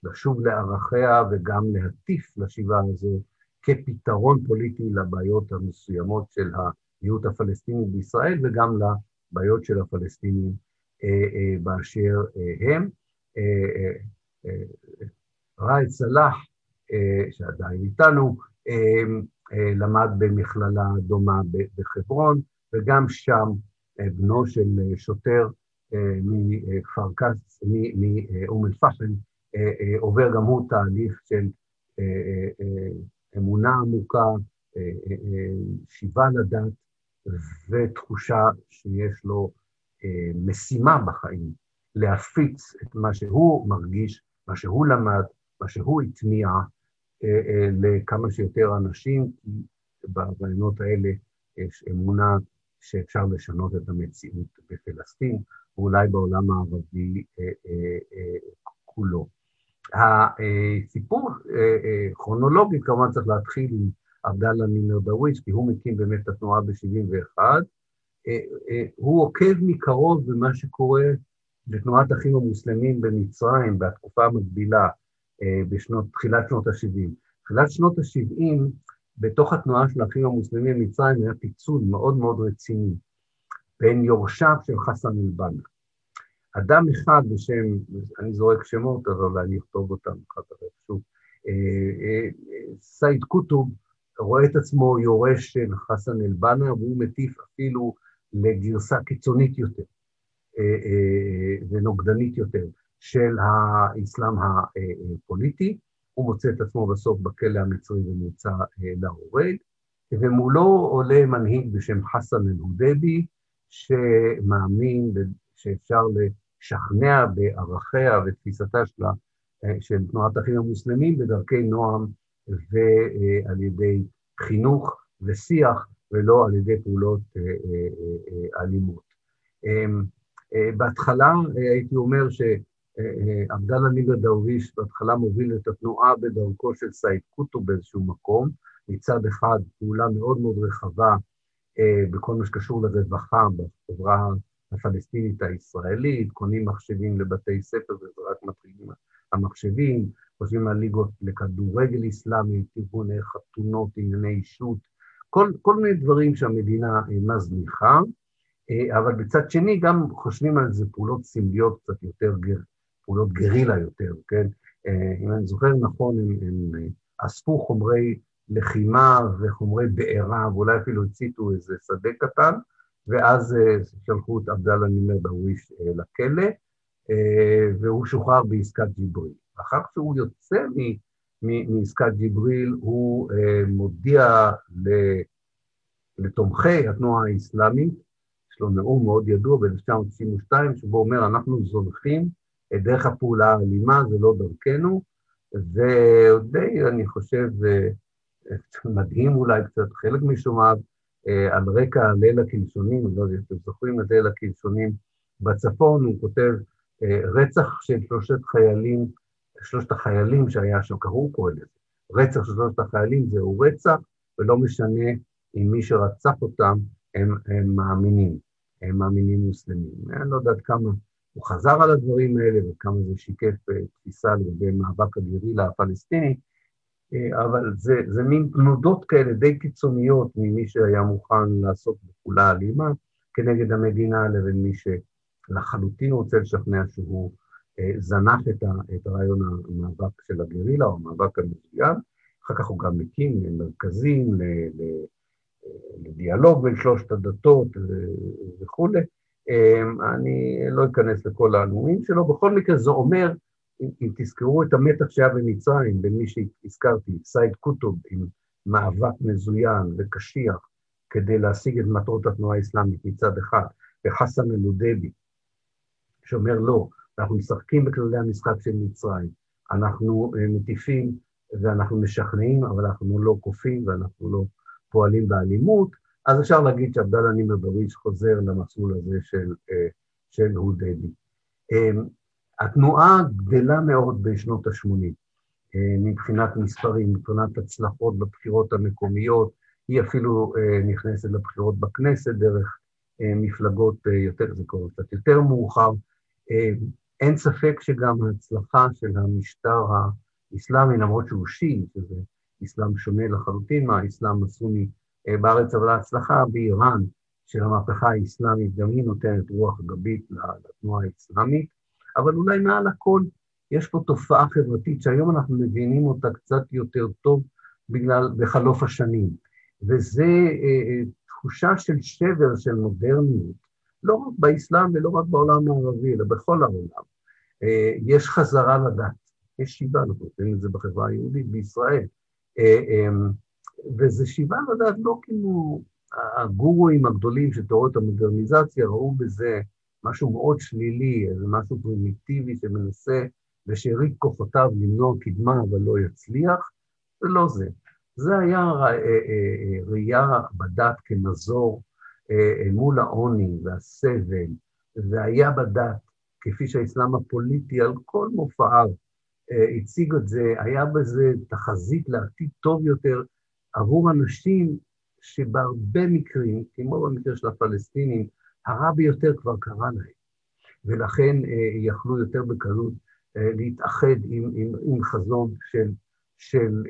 לשוב לערכיה וגם להטיף לשיבה הזו כפתרון פוליטי לבעיות המסוימות של המיעוט הפלסטיני בישראל וגם לבעיות של הפלסטינים באשר הם. ראאד סלאח, שעדיין איתנו, למד במכללה דומה בחברון, וגם שם בנו של שוטר מכפר קאס, מאום אל-פחם, עובר גם הוא תהליך של אמונה עמוקה, שיבה לדת ותחושה שיש לו משימה בחיים, להפיץ את מה שהוא מרגיש, מה שהוא למד, מה שהוא הטמיע לכמה שיותר אנשים, כי ברעיונות האלה יש אמונה שאפשר לשנות את המציאות בפלסטין, ואולי בעולם הערבי כולו. הסיפור כרונולוגית כמובן צריך להתחיל עם עבדאללה נימר דרוויש, כי הוא מקים באמת את התנועה ב-71. הוא עוקב מקרוב במה שקורה בתנועת אחים המוסלמים במצרים בתקופה המקבילה, בתחילת שנות ה-70. תחילת שנות ה-70, בתוך התנועה של האחים המוסלמים במצרים היה פיצול מאוד מאוד רציני בין יורשיו של חסן אל-בנה. אדם אחד בשם, אני זורק שמות, אבל אני אכתוב אותם אחר כך איכשהו, סייד קוטוב רואה את עצמו יורש של חסן אל-בנה, והוא מטיף אפילו לגרסה קיצונית יותר ונוגדנית יותר של האסלאם הפוליטי. הוא מוצא את עצמו בסוף בכלא המצרי ומוצא להורג, ומולו עולה מנהיג בשם חסן אל-הודבי, שמאמין שאפשר לשכנע בערכיה ותפיסתה שלה, של תנועת האחים המוסלמים בדרכי נועם ועל ידי חינוך ושיח, ולא על ידי פעולות אלימות. בהתחלה הייתי אומר שעבדאללה ניבר דרוויש בהתחלה מוביל את התנועה בדרכו של סעיד קוטו באיזשהו מקום, מצד אחד פעולה מאוד מאוד רחבה בכל מה שקשור לרווחה בחברה הפלסטינית הישראלית, קונים מחשבים לבתי ספר רק מתחילים המחשבים, חושבים על ליגות לכדורגל אסלאמי, כיווני חתונות, ענייני אישות, כל, כל מיני דברים שהמדינה מזניחה, אבל בצד שני גם חושבים על איזה פעולות סמליות קצת יותר, גר, פעולות גרילה יותר, כן? אם אני זוכר נכון, הם, הם אספו חומרי לחימה וחומרי בעירה, ואולי אפילו הציתו איזה שדה קטן, ואז שלחו את עבדאללה נימר דרוויש לכלא, והוא שוחרר בעסקת ג'יבריל. אחר שהוא יוצא מעסקת ג'יבריל, הוא מודיע לתומכי התנועה האסלאמית, יש לו נאום מאוד ידוע ב-1992, שבו הוא אומר, אנחנו זונחים את דרך הפעולה האלימה, זה לא דרכנו, ודי, אני חושב, <laughs> מדהים אולי קצת, חלק משומעיו, על רקע ליל הקלשונים, אני לא יודע אם אתם זוכרים את ליל הקלשונים בצפון, הוא כותב, רצח של שלושת חיילים, שלושת החיילים שהיה שם, קראו לזה, רצח של שלושת החיילים זהו רצח, ולא משנה אם מי שרצח אותם הם, הם מאמינים, הם מאמינים מוסלמים. אני לא יודעת כמה הוא חזר על הדברים האלה וכמה זה שיקף תפיסה לגבי מאבק הגרילה הפלסטיני, אבל זה, זה מין תנודות כאלה די קיצוניות ממי שהיה מוכן לעשות בפעולה אלימה כנגד המדינה לבין מי שלחלוטין רוצה לשכנע שהוא זנח את הרעיון המאבק של הגרילה או המאבק המזוין, אחר כך הוא גם מקים מרכזים לדיאלוג בין שלושת הדתות וכולי. אני לא אכנס לכל הנאומים שלו, בכל מקרה זה אומר, אם, תזכרו את המתח שהיה במצרים בין מי שהזכרתי, סייד קוטוב עם מאבק מזוין וקשיח כדי להשיג את מטרות התנועה האסלאמית מצד אחד, וחסן אלודבי, שאומר לא, אנחנו משחקים בכללי המשחק של מצרים, אנחנו מטיפים ואנחנו משכנעים, אבל אנחנו לא כופים ואנחנו לא פועלים באלימות, אז אפשר להגיד שעבדאללה נימר דריש חוזר למסלול הזה של, של הודדי. התנועה גדלה מאוד בשנות ה-80, מבחינת מספרים, מבחינת הצלחות בבחירות המקומיות, היא אפילו נכנסת לבחירות בכנסת דרך מפלגות יותר, זה קורה קצת יותר מאוחר. אין ספק שגם ההצלחה של המשטר האסלאמי, למרות שהוא שיעי, שזה אסלאם שונה לחלוטין מהאסלאם הסוני בארץ, אבל ההצלחה באיראן של המהפכה האסלאמית, גם היא נותנת רוח גבית לתנועה האסלאמית, אבל אולי מעל הכל יש פה תופעה חברתית שהיום אנחנו מבינים אותה קצת יותר טוב בגלל, בחלוף השנים, וזה אה, תחושה של שבר של מודרניות, לא רק באסלאם ולא רק בעולם הערבי, אלא בכל העולם. אה, יש חזרה לדת, יש שיבה, אנחנו רואים את זה בחברה היהודית בישראל. אה, אה, וזה שיבה לדת לא כמו הגורואים הגדולים של תיאוריות המודרניזציה, ראו בזה משהו מאוד שלילי, איזה משהו פרימיטיבי שמנסה בשארית כוחותיו למנוע קדמה אבל לא יצליח, זה לא זה. זה היה ראייה בדת כמזור מול העוני והסבל, והיה בדת, כפי שהאסלאם הפוליטי על כל מופעיו הציג את זה, היה בזה תחזית לעתיד טוב יותר עבור אנשים שבהרבה מקרים, כמו במקרה של הפלסטינים, הרע ביותר כבר קרה להם, ולכן יכלו יותר בקלות להתאחד עם, עם, עם חזון של, של,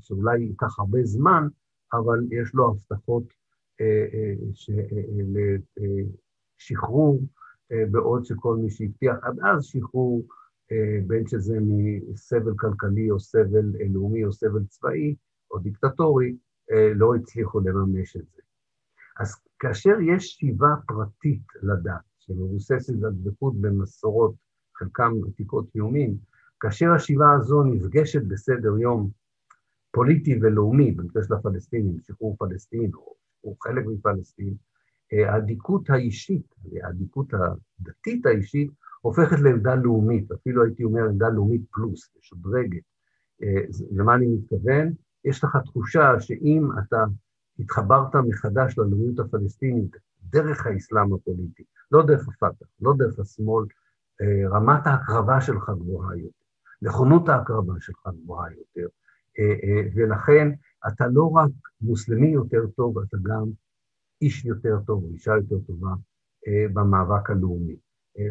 שאולי ייקח הרבה זמן, אבל יש לו הבטחות לשחרור, בעוד שכל מי שהבטיח עד אז שחרור, בין שזה מסבל כלכלי או סבל לאומי או סבל צבאי או דיקטטורי, לא הצליחו לממש את זה. אז כאשר יש שיבה פרטית לדת, שמבוססת על דבקות במסורות, חלקם עתיקות יומין, כאשר השיבה הזו נפגשת בסדר יום פוליטי ולאומי, במקרה של הפלסטינים, שחרור פלסטין או הוא חלק מפלסטין, האדיקות האישית, האדיקות הדתית האישית, הופכת לעמדה לאומית, אפילו הייתי אומר עמדה לאומית פלוס, משודרגת. למה אני מתכוון? יש לך תחושה שאם אתה התחברת מחדש ללאומיות הפלסטינית דרך האסלאם הפוליטי, לא דרך הפת"ח, לא דרך השמאל, רמת ההקרבה שלך גבוהה יותר, נכונות ההקרבה שלך גבוהה יותר, ולכן אתה לא רק מוסלמי יותר טוב, אתה גם איש יותר טוב, אישה יותר טובה במאבק הלאומי.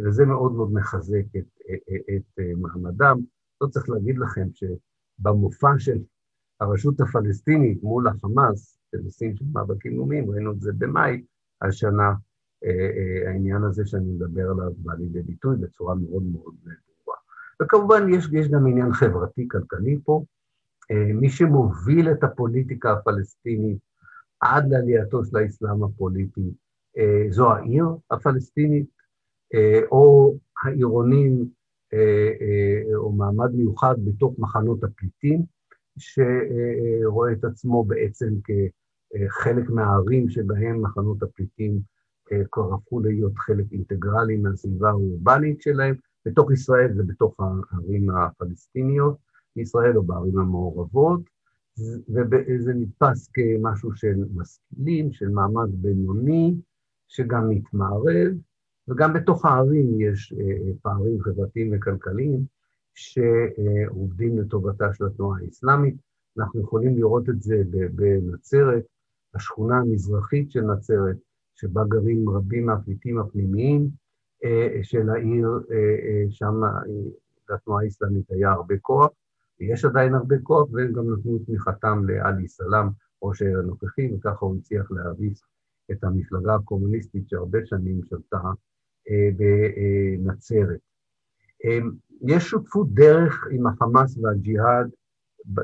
וזה מאוד מאוד מחזק את, את מעמדם. לא צריך להגיד לכם שבמופע של הרשות הפלסטינית מול החמאס, בנושאים של מאבקים לאומיים, ראינו את זה במאי השנה, העניין הזה שאני מדבר עליו בא לידי ביטוי בצורה מאוד מאוד ברורה. וכמובן יש, יש גם עניין חברתי-כלכלי פה. מי שמוביל את הפוליטיקה הפלסטינית עד לעלייתו של האסלאם הפוליטי זו העיר הפלסטינית, או העירונים, או מעמד מיוחד בתוך מחנות הפליטים, שרואה את עצמו בעצם כחלק מהערים שבהם מחנות הפליטים כבר הפכו להיות חלק אינטגרלי מהסביבה האורבנית שלהם, בתוך ישראל ובתוך הערים הפלסטיניות בישראל או בערים המעורבות, וזה נתפס כמשהו של משכילים, של מעמד בינוני, שגם מתמערב, וגם בתוך הערים יש פערים חברתיים וכלכליים שעובדים לטובתה של התנועה האסלאמית. אנחנו יכולים לראות את זה בנצרת, השכונה המזרחית של נצרת, שבה גרים רבים מהפליטים הפנימיים של העיר, שם לתנועה האסלאמית היה הרבה כוח, ויש עדיין הרבה כוח, והם גם נתנו תמיכתם לעלי סלאם, ראש העיר הנוכחי, וככה הוא הצליח להביס את המפלגה הקומוניסטית שהרבה שנים שלטה בנצרת. יש שותפות דרך עם החמאס והג'יהאד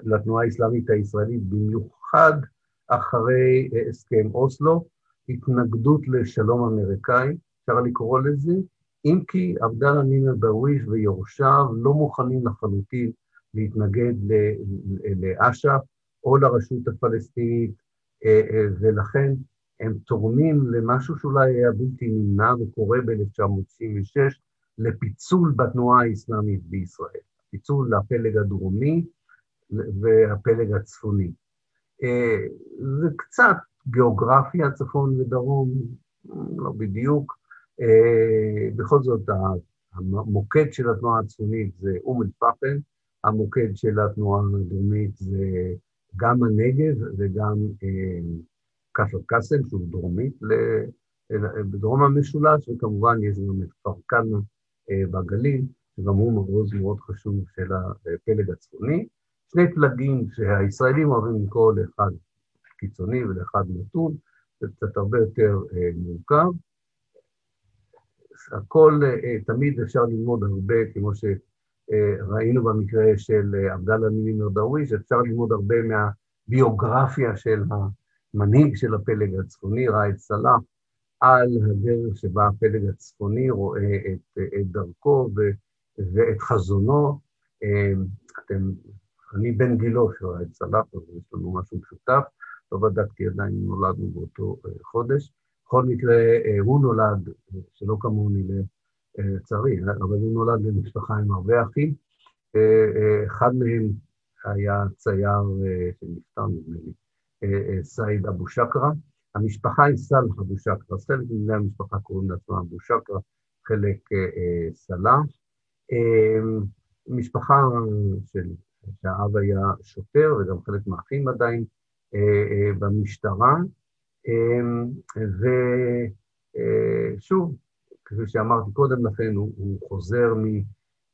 לתנועה האסלאמית הישראלית, במיוחד אחרי הסכם אוסלו, התנגדות לשלום אמריקאי, אפשר לקרוא לזה, אם כי עבדאללה נימר דרוויש ויורשיו לא מוכנים לחלוטין להתנגד לאש"ף או לרשות הפלסטינית, אה, אה, ולכן הם תורמים למשהו שאולי היה בלתי נמנע וקורה ב-1996, לפיצול בתנועה האסלאמית בישראל, פיצול לפלג הדרומי והפלג הצפוני. אה, זה קצת גיאוגרפיה, צפון ודרום, לא בדיוק. בכל זאת, המוקד של התנועה הצפונית זה אום אל-פחם, המוקד של התנועה הדרומית זה גם הנגב וגם אה, כפר קאסם, שהוא דרומית, בדרום המשולש, וכמובן יש גם את כפר אה, בגליל, שגם הוא מעוז מאוד חשוב של הפלג הצפוני. שני פלגים שהישראלים אוהבים לקרוא לאחד קיצוני ולאחד נתון, זה קצת הרבה יותר אה, מורכב. הכל, תמיד אפשר ללמוד הרבה, כמו ש... ראינו במקרה של עבדאללה נימר דרוויש, אפשר ללמוד הרבה מהביוגרפיה של המנהיג של הפלג הצפוני, ראאד סלאח, על הדרך שבה הפלג הצפוני רואה את, את דרכו ו, ואת חזונו. אתם, אני בן גילו של ראאד סלאח, אז יש לנו משהו משותף, לא בדקתי עדיין אם נולדנו באותו חודש. בכל מקרה, הוא נולד, שלא כמוני, לצערי, אבל הוא נולד למשפחה עם הרבה אחים. אחד מהם היה צייר שנפטר, נדמה לי, סעיד אבו שקרה. המשפחה היא סלח אבו שקרה, אז חלק מבני המשפחה קוראים לעצמם אבו שקרה, חלק סלח. משפחה של, שהאב היה שוטר וגם חלק מהאחים עדיין במשטרה. ושוב, כפי שאמרתי קודם לכן, הוא, הוא חוזר מ,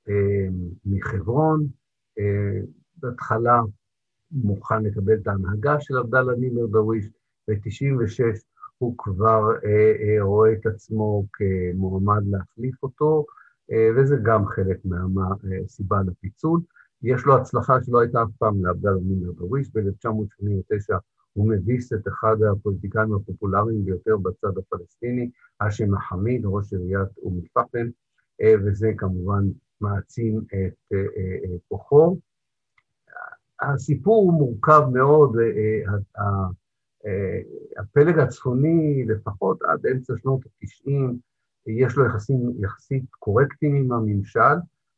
אה, מחברון, אה, בהתחלה מוכן לקבל את ההנהגה של עבדאללה נימר דרוויש, ב-96 הוא כבר אה, אה, רואה את עצמו כמועמד להחליף אותו, אה, וזה גם חלק מהסיבה אה, לפיצול. יש לו הצלחה שלא הייתה אף פעם לעבדאללה דרוויש, ב-1989 הוא מביס את אחד הפוליטיקאים הפופולריים ביותר בצד הפלסטיני, האשם מחמיד, ראש עיריית אום אל-פחם, אה, וזה כמובן מעצים את אה, אה, כוחו. הסיפור הוא מורכב מאוד, הפלג הצפוני, לפחות עד אמצע שנות ה-90, יש לו יחסים יחסית קורקטיים עם הממשל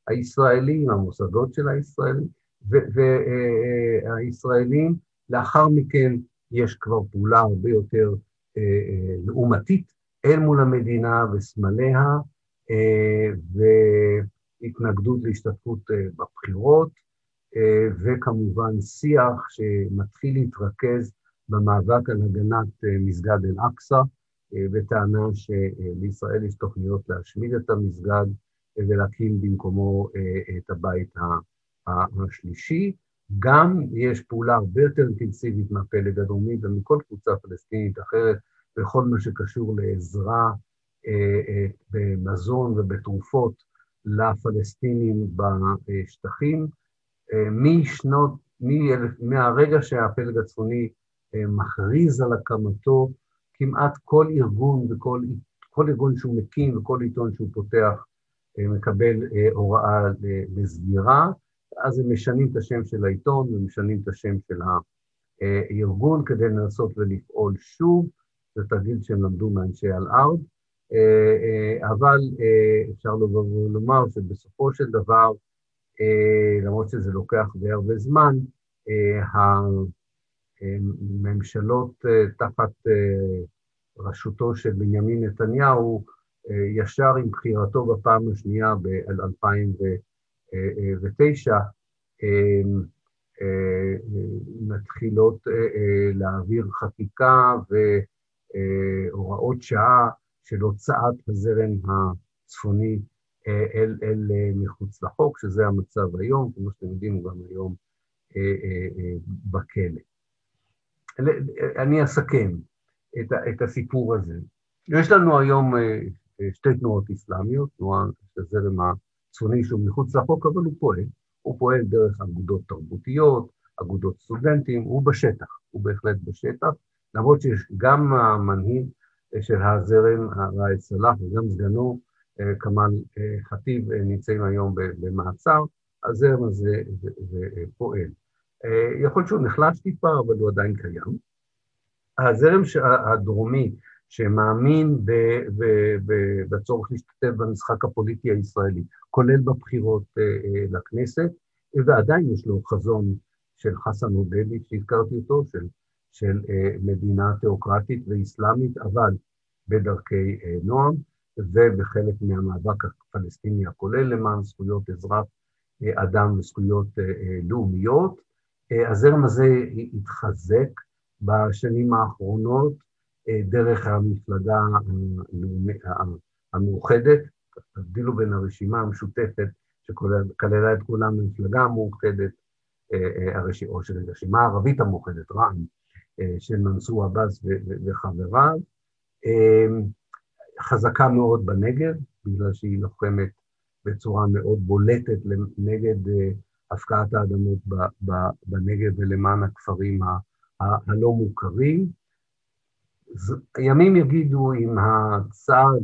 הישראלי, המוסדות של הישראלים, והישראלים לאחר מכן יש כבר פעולה הרבה יותר אה, אה, לעומתית אל מול המדינה וסמליה, אה, והתנגדות להשתתפות אה, בבחירות, אה, וכמובן שיח שמתחיל להתרכז במאבק על הגנת אה, מסגד אל-אקצא, אה, בטענה שלישראל יש תוכניות להשמיד את המסגד ולהקים במקומו אה, את הבית השלישי. גם יש פעולה הרבה יותר אינטנסיבית מהפלג הדרומי ומכל קבוצה פלסטינית אחרת בכל מה שקשור לעזרה אה, אה, במזון ובתרופות לפלסטינים בשטחים. משנות, מהרגע שהפלג הצפוני מכריז על הקמתו, כמעט כל ארגון וכל כל ארגון שהוא מקים וכל עיתון שהוא פותח מקבל הוראה לסגירה. אז הם משנים את השם של העיתון ומשנים את השם של הארגון כדי לנסות ולפעול שוב, זה תרגיל שהם למדו מאנשי אל-ארד, אבל אפשר ולומר שבסופו של דבר, למרות שזה לוקח די הרבה זמן, הממשלות תחת ראשותו של בנימין נתניהו, ישר עם בחירתו בפעם השנייה ב-2000 ותשע אמ, אה, מתחילות אה, אה, להעביר חקיקה והוראות שעה של הוצאת הזרם הצפוני אל, אל מחוץ לחוק, שזה המצב היום, כמו שאתם יודעים, הוא גם היום בכלא. אני אסכם את, את הסיפור הזה. יש לנו היום שתי תנועות אסלאמיות, תנועה של זרם צפוני שהוא מחוץ לחוק, אבל הוא פועל. הוא פועל דרך אגודות תרבותיות, אגודות סטודנטים, הוא בשטח, הוא בהחלט בשטח, למרות שיש גם המנהיג של הזרם, ראאד סלאח, וגם סגנו, אה, כמאל אה, ח'טיב, אה, נמצאים היום במעצר, הזרם הזה פועל. יכול להיות שהוא נחלש טיפה, אבל הוא עדיין קיים. הזרם הדרומי, שמאמין בצורך להשתתף במשחק הפוליטי הישראלי, כולל בבחירות לכנסת, ועדיין יש לו חזון של חסן עודדי, שהזכרתי אותו, של, של מדינה תיאוקרטית ואסלאמית, אבל בדרכי נועם. ובחלק מהמאבק הפלסטיני הכולל למען זכויות אזרח, אה, אדם וזכויות אה, אה, לאומיות. הזרם הזה התחזק בשנים האחרונות דרך המפלגה המאוחדת, תבדילו בין הרשימה המשותפת שכללה את כולם במפלגה המאוחדת, או של הרשימה הערבית המאוחדת, רע"מ, של מנסור עבאס וחבריו. חזקה מאוד בנגב, בגלל שהיא לוחמת בצורה מאוד בולטת נגד אה, הפקעת האדמות בנגב ולמען הכפרים הלא מוכרים. ימים יגידו אם הצעד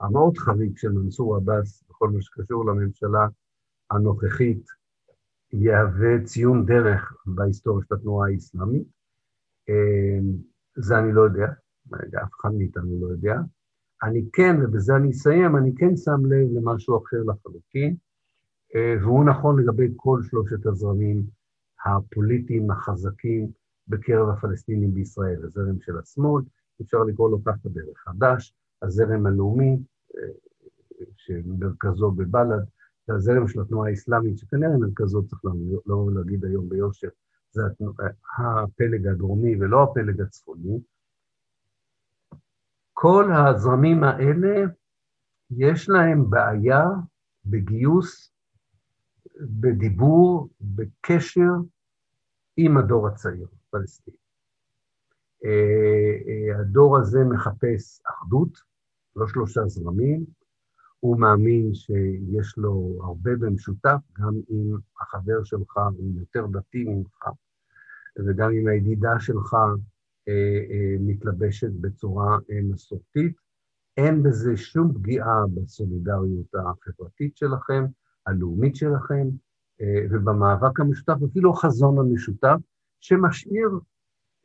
המאוד חריג של מנסור עבאס בכל מה שקשור לממשלה הנוכחית יהווה ציון דרך בהיסטוריה של התנועה האסלאמית. אה, זה אני לא יודע, אף אחד מאיתנו לא יודע. אני כן, ובזה אני אסיים, אני כן שם לב למשהו אחר לחלוטין, אה, והוא נכון לגבי כל שלושת הזרמים הפוליטיים החזקים בקרב הפלסטינים בישראל, הזרם של השמאל, אפשר לקרוא לו ככה דרך חדש, הזרם הלאומי, אה, שמרכזו בבל"ד, והזרם של התנועה האסלאמית, שכנראה מרכזו, צריך לא להגיד היום ביושר, זה הפלג הדרומי ולא הפלג הצפוני, כל הזרמים האלה, יש להם בעיה בגיוס, בדיבור, בקשר עם הדור הצעיר, הפלסטיני. אה, אה, הדור הזה מחפש אחדות, לא שלושה זרמים, הוא מאמין שיש לו הרבה במשותף, גם אם החבר שלך הוא יותר דתי ממך, וגם אם הידידה שלך אה, מתלבשת בצורה מסורתית. אין בזה שום פגיעה בסולידריות החברתית שלכם, הלאומית שלכם, ובמאבק המשותף, אפילו החזון המשותף, שמשאיר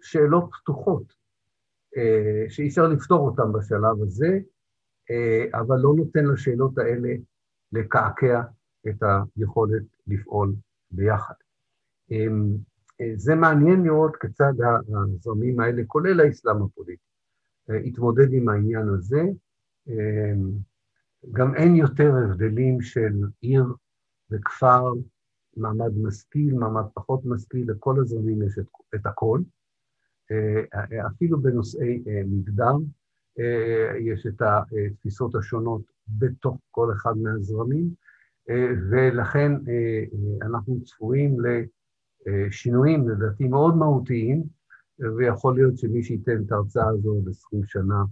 שאלות פתוחות, שאי אפשר לפתור אותן בשלב הזה, אבל לא נותן לשאלות האלה לקעקע את היכולת לפעול ביחד. זה מעניין לראות כיצד הזרמים האלה, כולל האסלאם הפוליטי, התמודד עם העניין הזה. גם אין יותר הבדלים של עיר וכפר, מעמד משכיל, מעמד פחות משכיל, לכל הזרמים יש את, את הכל. אפילו בנושאי מגדר יש את התפיסות השונות בתוך כל אחד מהזרמים, ולכן אנחנו צפויים ל... שינויים לדעתי מאוד מהותיים, ויכול להיות שמי שייתן את ההרצאה הזו עוד עשרים שנה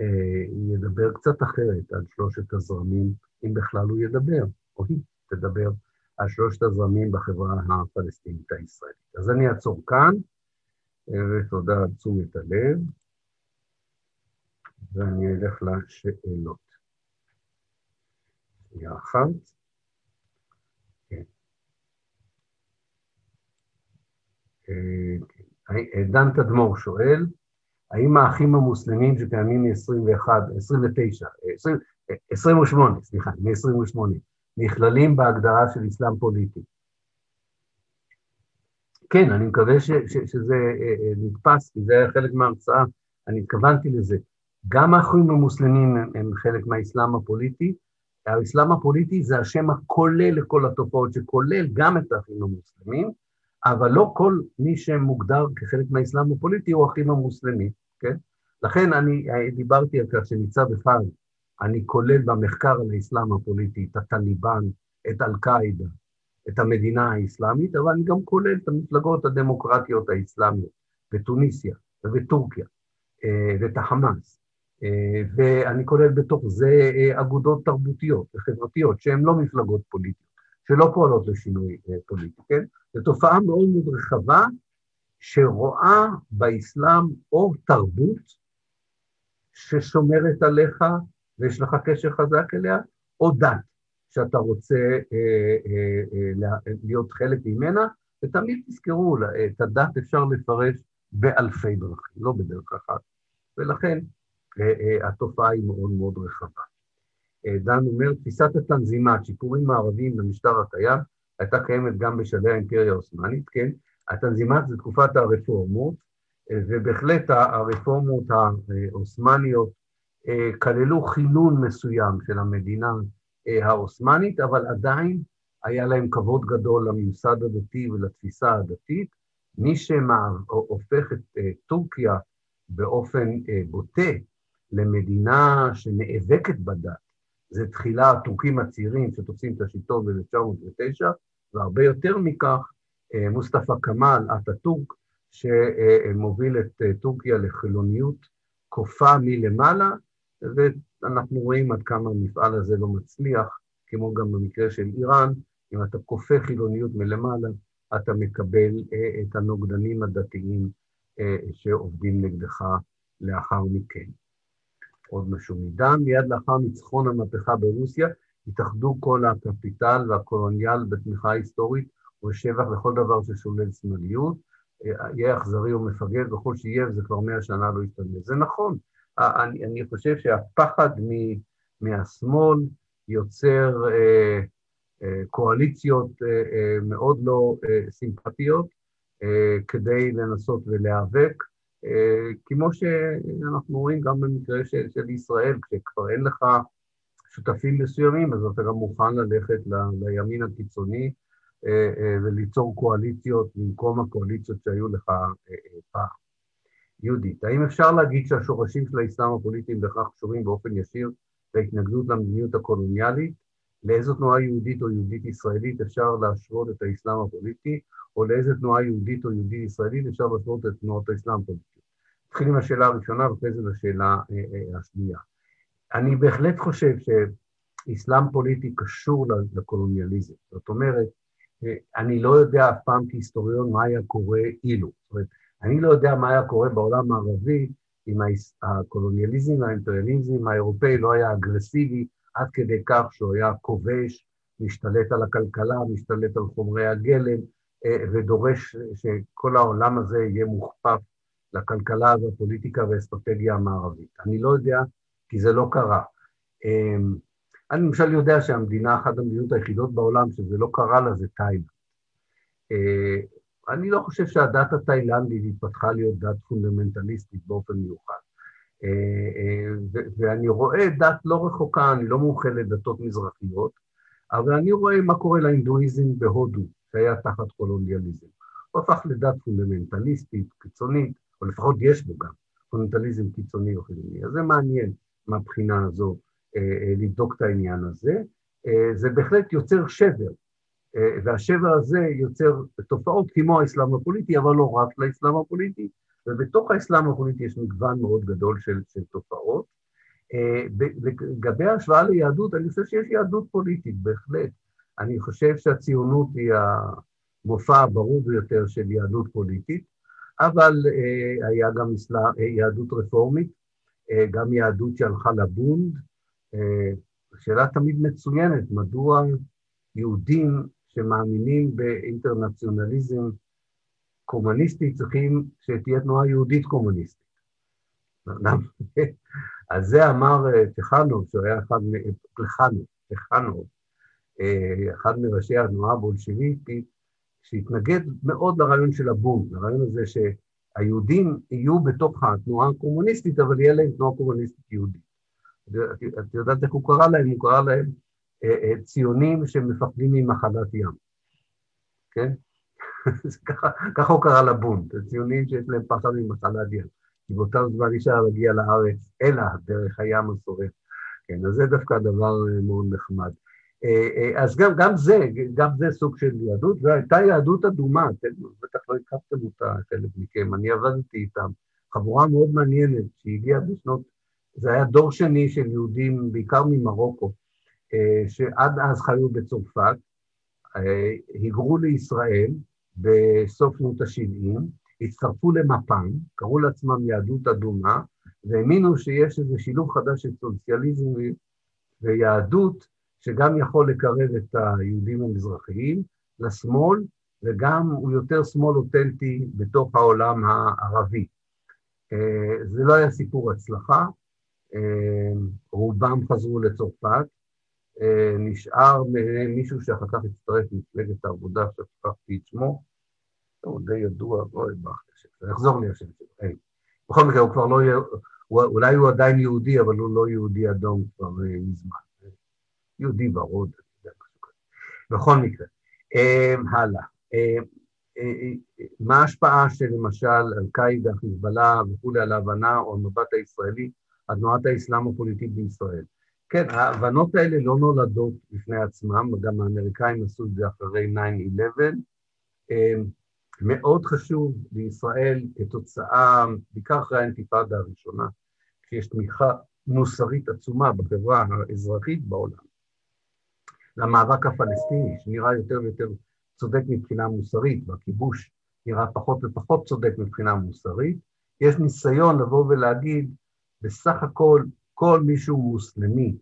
אה, ידבר קצת אחרת על שלושת הזרמים, אם בכלל הוא ידבר, או היא תדבר על שלושת הזרמים בחברה הפלסטינית הישראלית. אז אני אעצור כאן, אה, ותודה על תשומת הלב, ואני אלך לשאלות. שנייה אחת. אה, אה, דן תדמור שואל, האם האחים המוסלמים שקיימים מ-21, 29, 20, 28, סליחה, מ-28, נכללים בהגדרה של אסלאם פוליטי? כן, אני מקווה ש, ש, שזה אה, נתפס, כי זה היה חלק מההרצאה, אני התכוונתי לזה. גם האחים המוסלמים הם, הם חלק מהאסלאם הפוליטי, האסלאם הפוליטי זה השם הכולל לכל התופעות, שכולל גם את האחים המוסלמים, אבל לא כל מי שמוגדר כחלק מהאסלאם הפוליטי הוא אחים המוסלמים, כן? לכן אני דיברתי על כך שמצד אחד אני כולל במחקר על האסלאם הפוליטי את הטליבן, את אל-קאעידה, את המדינה האסלאמית, אבל אני גם כולל את המפלגות הדמוקרטיות האסלאמיות בתוניסיה ובטורקיה, אה, ואת החמאס, ואני כולל בתוך זה אגודות תרבותיות וחברתיות שהן לא מפלגות פוליטיות, שלא פועלות לשינוי פוליטי, כן? זו תופעה מאוד מאוד רחבה שרואה באסלאם או תרבות ששומרת עליך ויש לך קשר חזק אליה, או דת שאתה רוצה אה, אה, אה, להיות חלק ממנה, ותמיד תזכרו, את הדת אפשר לפרש באלפי דרכים, לא בדרך אחת. ולכן התופעה היא מאוד מאוד רחבה. דן אומר, תפיסת התנזימת, שיפורים מערביים במשטר הקיים, הייתה קיימת גם בשלהי האימפריה העות'מאנית, כן? התנזימת זה תקופת הרפורמות, ובהחלט הרפורמות העות'מאניות כללו חילון מסוים של המדינה העות'מאנית, אבל עדיין היה להם כבוד גדול לממסד הדתי ולתפיסה הדתית. מי שהופך את אה, טורקיה באופן בוטה למדינה שנאבקת בדת, זה תחילה הטורקים הצעירים שתופסים את השלטון ב-1909, והרבה יותר מכך, מוסטפא כמאל, אטאטורק, שמוביל את טורקיה לחילוניות כופה מלמעלה, ואנחנו רואים עד כמה המפעל הזה לא מצליח, כמו גם במקרה של איראן, אם אתה כופה חילוניות מלמעלה, אתה מקבל אה, את הנוגדנים הדתיים אה, שעובדים נגדך לאחר מכן. עוד משהו מידע, מיד לאחר ניצחון המהפכה ברוסיה, התאחדו כל הקפיטל והקולוניאל בתמיכה היסטורית ובשבח לכל דבר ששולל שמאליות, אה, יהיה אכזרי או מפגר, וכל שיהיה, וזה כבר מאה שנה לא ישתנה. זה נכון, אני, אני חושב שהפחד מ, מהשמאל יוצר אה, אה, קואליציות אה, אה, מאוד לא אה, סימפטיות אה, כדי לנסות ולהיאבק, אה, כמו שאנחנו רואים גם במקרה של, של ישראל, כשכבר אין לך שותפים מסוימים, אז אתה גם מוכן ללכת ל, לימין הקיצוני אה, אה, וליצור קואליציות במקום הקואליציות שהיו לך אה, אה, פעם. יהודית. האם אפשר להגיד שהשורשים של האסלאם הפוליטי הם בהכרח קשורים באופן ישיר להתנגדות למדיניות הקולוניאלית? לאיזו תנועה יהודית או יהודית ישראלית אפשר להשוות את האסלאם הפוליטי, או לאיזו תנועה יהודית או יהודית ישראלית אפשר להשוות את תנועות האסלאם הפוליטי? נתחיל עם השאלה הראשונה ואחרי זה לשאלה אה, אה, השנייה. אני בהחלט חושב שאסלאם פוליטי קשור לקולוניאליזם. זאת אומרת, אה, אני לא יודע אף פעם כהיסטוריון מה היה קורה אילו. זאת אומרת, אני לא יודע מה היה קורה בעולם הערבי אם הקולוניאליזם והאימפריאליזם האירופאי לא היה אגרסיבי עד כדי כך שהוא היה כובש, משתלט על הכלכלה, משתלט על חומרי הגלם, אה, ודורש שכל העולם הזה יהיה מוכפף לכלכלה והפוליטיקה והאסטרטגיה המערבית. אני לא יודע, כי זה לא קרה. אמ, אני למשל יודע שהמדינה, אחת המדינות היחידות בעולם שזה לא קרה לה זה תאילנד. אני לא חושב שהדת התאילנדית התפתחה להיות דת פונדמנטליסטית באופן מיוחד. אה, אה, ואני רואה דת לא רחוקה, אני לא מומחה לדתות מזרחיות, אבל אני רואה מה קורה להינדואיזם בהודו, שהיה תחת קולוניאליזם. הוא הפך לדת פונדמנטליסטית, קיצונית, או לפחות יש בו גם פונדמנטליזם קיצוני או חילוני. אז זה מעניין מהבחינה הזו אה, לבדוק את העניין הזה. זה בהחלט יוצר שבר והשבר הזה יוצר תופעות כמו האסלאם הפוליטי, אבל לא רק לאסלאם הפוליטי, ובתוך האסלאם הפוליטי יש מגוון מאוד גדול של, של תופעות. אה, לגבי ההשוואה ליהדות, אני חושב שיש יהדות פוליטית, בהחלט. אני חושב שהציונות היא המופע הברור ביותר של יהדות פוליטית, אבל אה, היה גם יהדות רפורמית, גם יהדות שהלכה לבונד. שאלה תמיד מצוינת, מדוע יהודים שמאמינים באינטרנציונליזם קומוניסטי צריכים שתהיה תנועה יהודית קומוניסטית. <laughs> על זה אמר טחנוב, שהוא היה אחד, פלחנוב, טחנוב, אה, אחד מראשי התנועה הבולשיביקית, שהתנגד מאוד לרעיון של הבום, לרעיון הזה שהיהודים יהיו בתוך התנועה הקומוניסטית, אבל יהיה להם תנועה קומוניסטית יהודית. את יודעת איך הוא קרא להם? הוא קרא להם אה, אה, ציונים שמפחדים ממחלת ים, כן? <laughs> ככה, הוא קרא לבונד, ציונים שיש להם פחד ממחלת ים, כי באותם זמן אפשר להגיע לארץ אלא דרך הים השורף. כן, אז זה דווקא דבר אה, מאוד נחמד. אז גם, גם זה, גם זה סוג של יהדות, והייתה יהדות אדומה, אתם בטח לא הכרתם אותה, חלק מכם, אני עבדתי איתם, חבורה מאוד מעניינת שהגיעה בשנות זה היה דור שני של יהודים, בעיקר ממרוקו, שעד אז חיו בצרפת, היגרו לישראל בסוף שנות ה-70, הצטרפו למפ"ם, קראו לעצמם יהדות אדומה, והאמינו שיש איזה שילוב חדש של סוציאליזם ויהדות, שגם יכול לקרב את היהודים המזרחיים לשמאל, וגם הוא יותר שמאל אותנטי בתוך העולם הערבי. אה, זה לא היה סיפור הצלחה, אה, רובם חזרו לצרפת, אה, נשאר מישהו שאחר כך הצטרף למפלגת העבודה, ששכחתי את שמו, הוא די ידוע, אוי, יחזור לי השם שלו, בכל מקרה, הוא כבר לא יהיה, אולי הוא עדיין יהודי, אבל הוא לא יהודי אדום כבר מזמן. יהודי ורוד, אני יודע, משהו כזה. בכל מקרה, הלאה. מה ההשפעה של למשל אל-קאעידה, חיזבאללה וכולי על ההבנה או המבט הישראלי על תנועת האסלאם הפוליטית בישראל? כן, ההבנות האלה לא נולדות בפני עצמם, גם האמריקאים עשו את זה אחרי 9-11. אמ, מאוד חשוב לישראל כתוצאה, בעיקר אחרי האינתיפאדה הראשונה, כשיש תמיכה מוסרית עצומה בחברה האזרחית בעולם, למאבק הפלסטיני, שנראה יותר ויותר צודק מבחינה מוסרית, והכיבוש נראה פחות ופחות צודק מבחינה מוסרית, יש ניסיון לבוא ולהגיד, בסך הכל, כל מי שהוא מוסלמי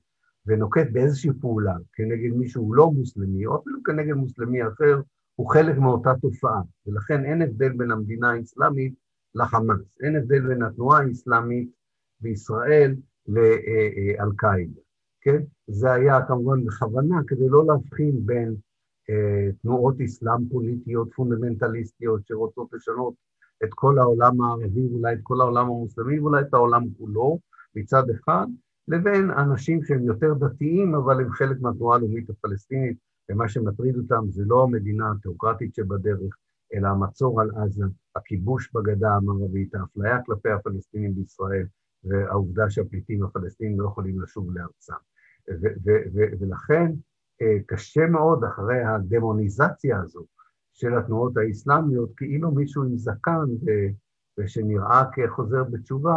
ונוקט באיזושהי פעולה כנגד מי שהוא לא מוסלמי, או אפילו כנגד מוסלמי אחר, הוא חלק מאותה תופעה, ולכן אין הבדל בין המדינה האסלאמית לחמאס, אין הבדל בין התנועה האסלאמית בישראל לאל-קאעידה, כן? זה היה כמובן בכוונה כדי לא להבחין בין אה, תנועות אסלאם פוליטיות פונדמנטליסטיות שרוצות לשנות את כל העולם הערבי, אולי את כל העולם המוסלמי, ואולי את העולם כולו מצד אחד, לבין אנשים שהם יותר דתיים, אבל הם חלק מהתנועה הלאומית הפלסטינית, ומה שמטריד אותם זה לא המדינה התיאוקרטית שבדרך, אלא המצור על עזה, הכיבוש בגדה המערבית, האפליה כלפי הפלסטינים בישראל, והעובדה שהפליטים הפלסטינים לא יכולים לשוב לארצם. ולכן אה, קשה מאוד אחרי הדמוניזציה הזו של התנועות האסלאמיות, כאילו מישהו עם זקן ושנראה כחוזר בתשובה,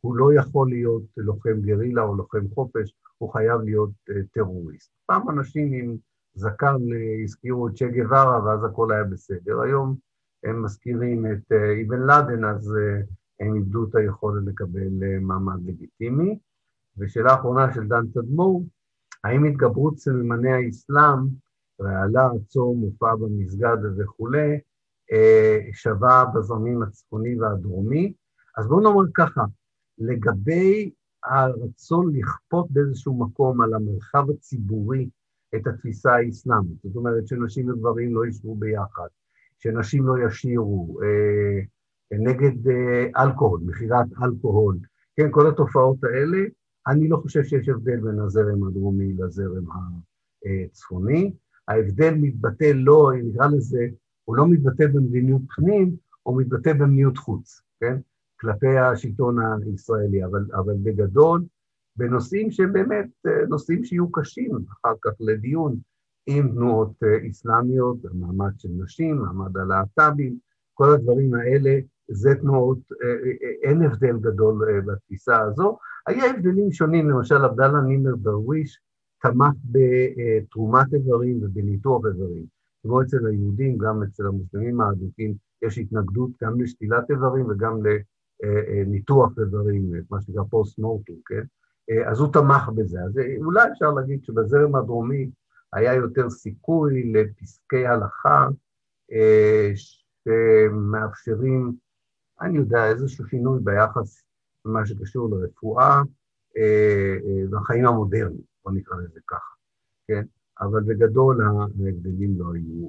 הוא לא יכול להיות לוחם גרילה או לוחם חופש, הוא חייב להיות uh, טרוריסט. פעם אנשים עם זקן uh, הזכירו את צ'ה גווארה ואז הכל היה בסדר. היום הם מזכירים את uh, אבן לאדן, אז הם איבדו את היכולת לקבל מעמד לגיטימי. ושאלה אחרונה של דן תדמור, האם התגברות סממני האסלאם, רעלה, צום, מופע במסגד וכולי, שווה בזרמים הצפוני והדרומי? אז בואו נאמר ככה, לגבי הרצון לכפות באיזשהו מקום על המרחב הציבורי את התפיסה האסלאמית. זאת אומרת שנשים וגברים לא ישבו ביחד, שנשים לא ישירו, אה, נגד אה, אלכוהול, מכירת אלכוהול, כן, כל התופעות האלה, אני לא חושב שיש הבדל בין הזרם הדרומי לזרם הצפוני. ההבדל מתבטא לא, נקרא לזה, הוא לא מתבטא במדיניות פנים, הוא מתבטא במדיניות חוץ, כן? כלפי השלטון הישראלי, אבל, אבל בגדול, בנושאים שהם באמת אה, נושאים שיהיו קשים אחר כך לדיון עם תנועות אה, אסלאמיות, המעמד של נשים, מעמד הלהט"בים, כל הדברים האלה, זה תנועות, אה, אין הבדל גדול בתפיסה הזו. היה הבדלים שונים, למשל עבדאללה נימר דרוויש תמך בתרומת איברים ובניתוח איברים. כמו אצל היהודים, גם אצל המוסלמים האדוקים, יש התנגדות גם לשתילת איברים וגם אה, אה, ניתוח איברים, מה שנקרא פוסט מורטום, כן? אה, אז הוא תמך בזה. אז אולי אפשר להגיד שבזרם הדרומי היה יותר סיכוי לפסקי הלכה שמאפשרים, אני יודע, איזשהו שינוי ביחס למה שקשור לרפואה והחיים המודרניים, בוא נקרא לזה ככה, כן? אבל בגדול ההבדלים לא היו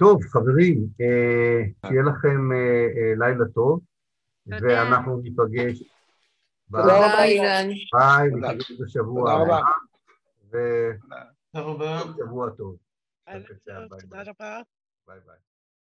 טוב, חברים, אה, שיהיה לכם אה, אה, לילה טוב, ואנחנו ניפגש. תודה רבה, אילן. ביי, ניפגש בשבוע הבא. ושבוע טוב. תודה רבה. ביי ביי.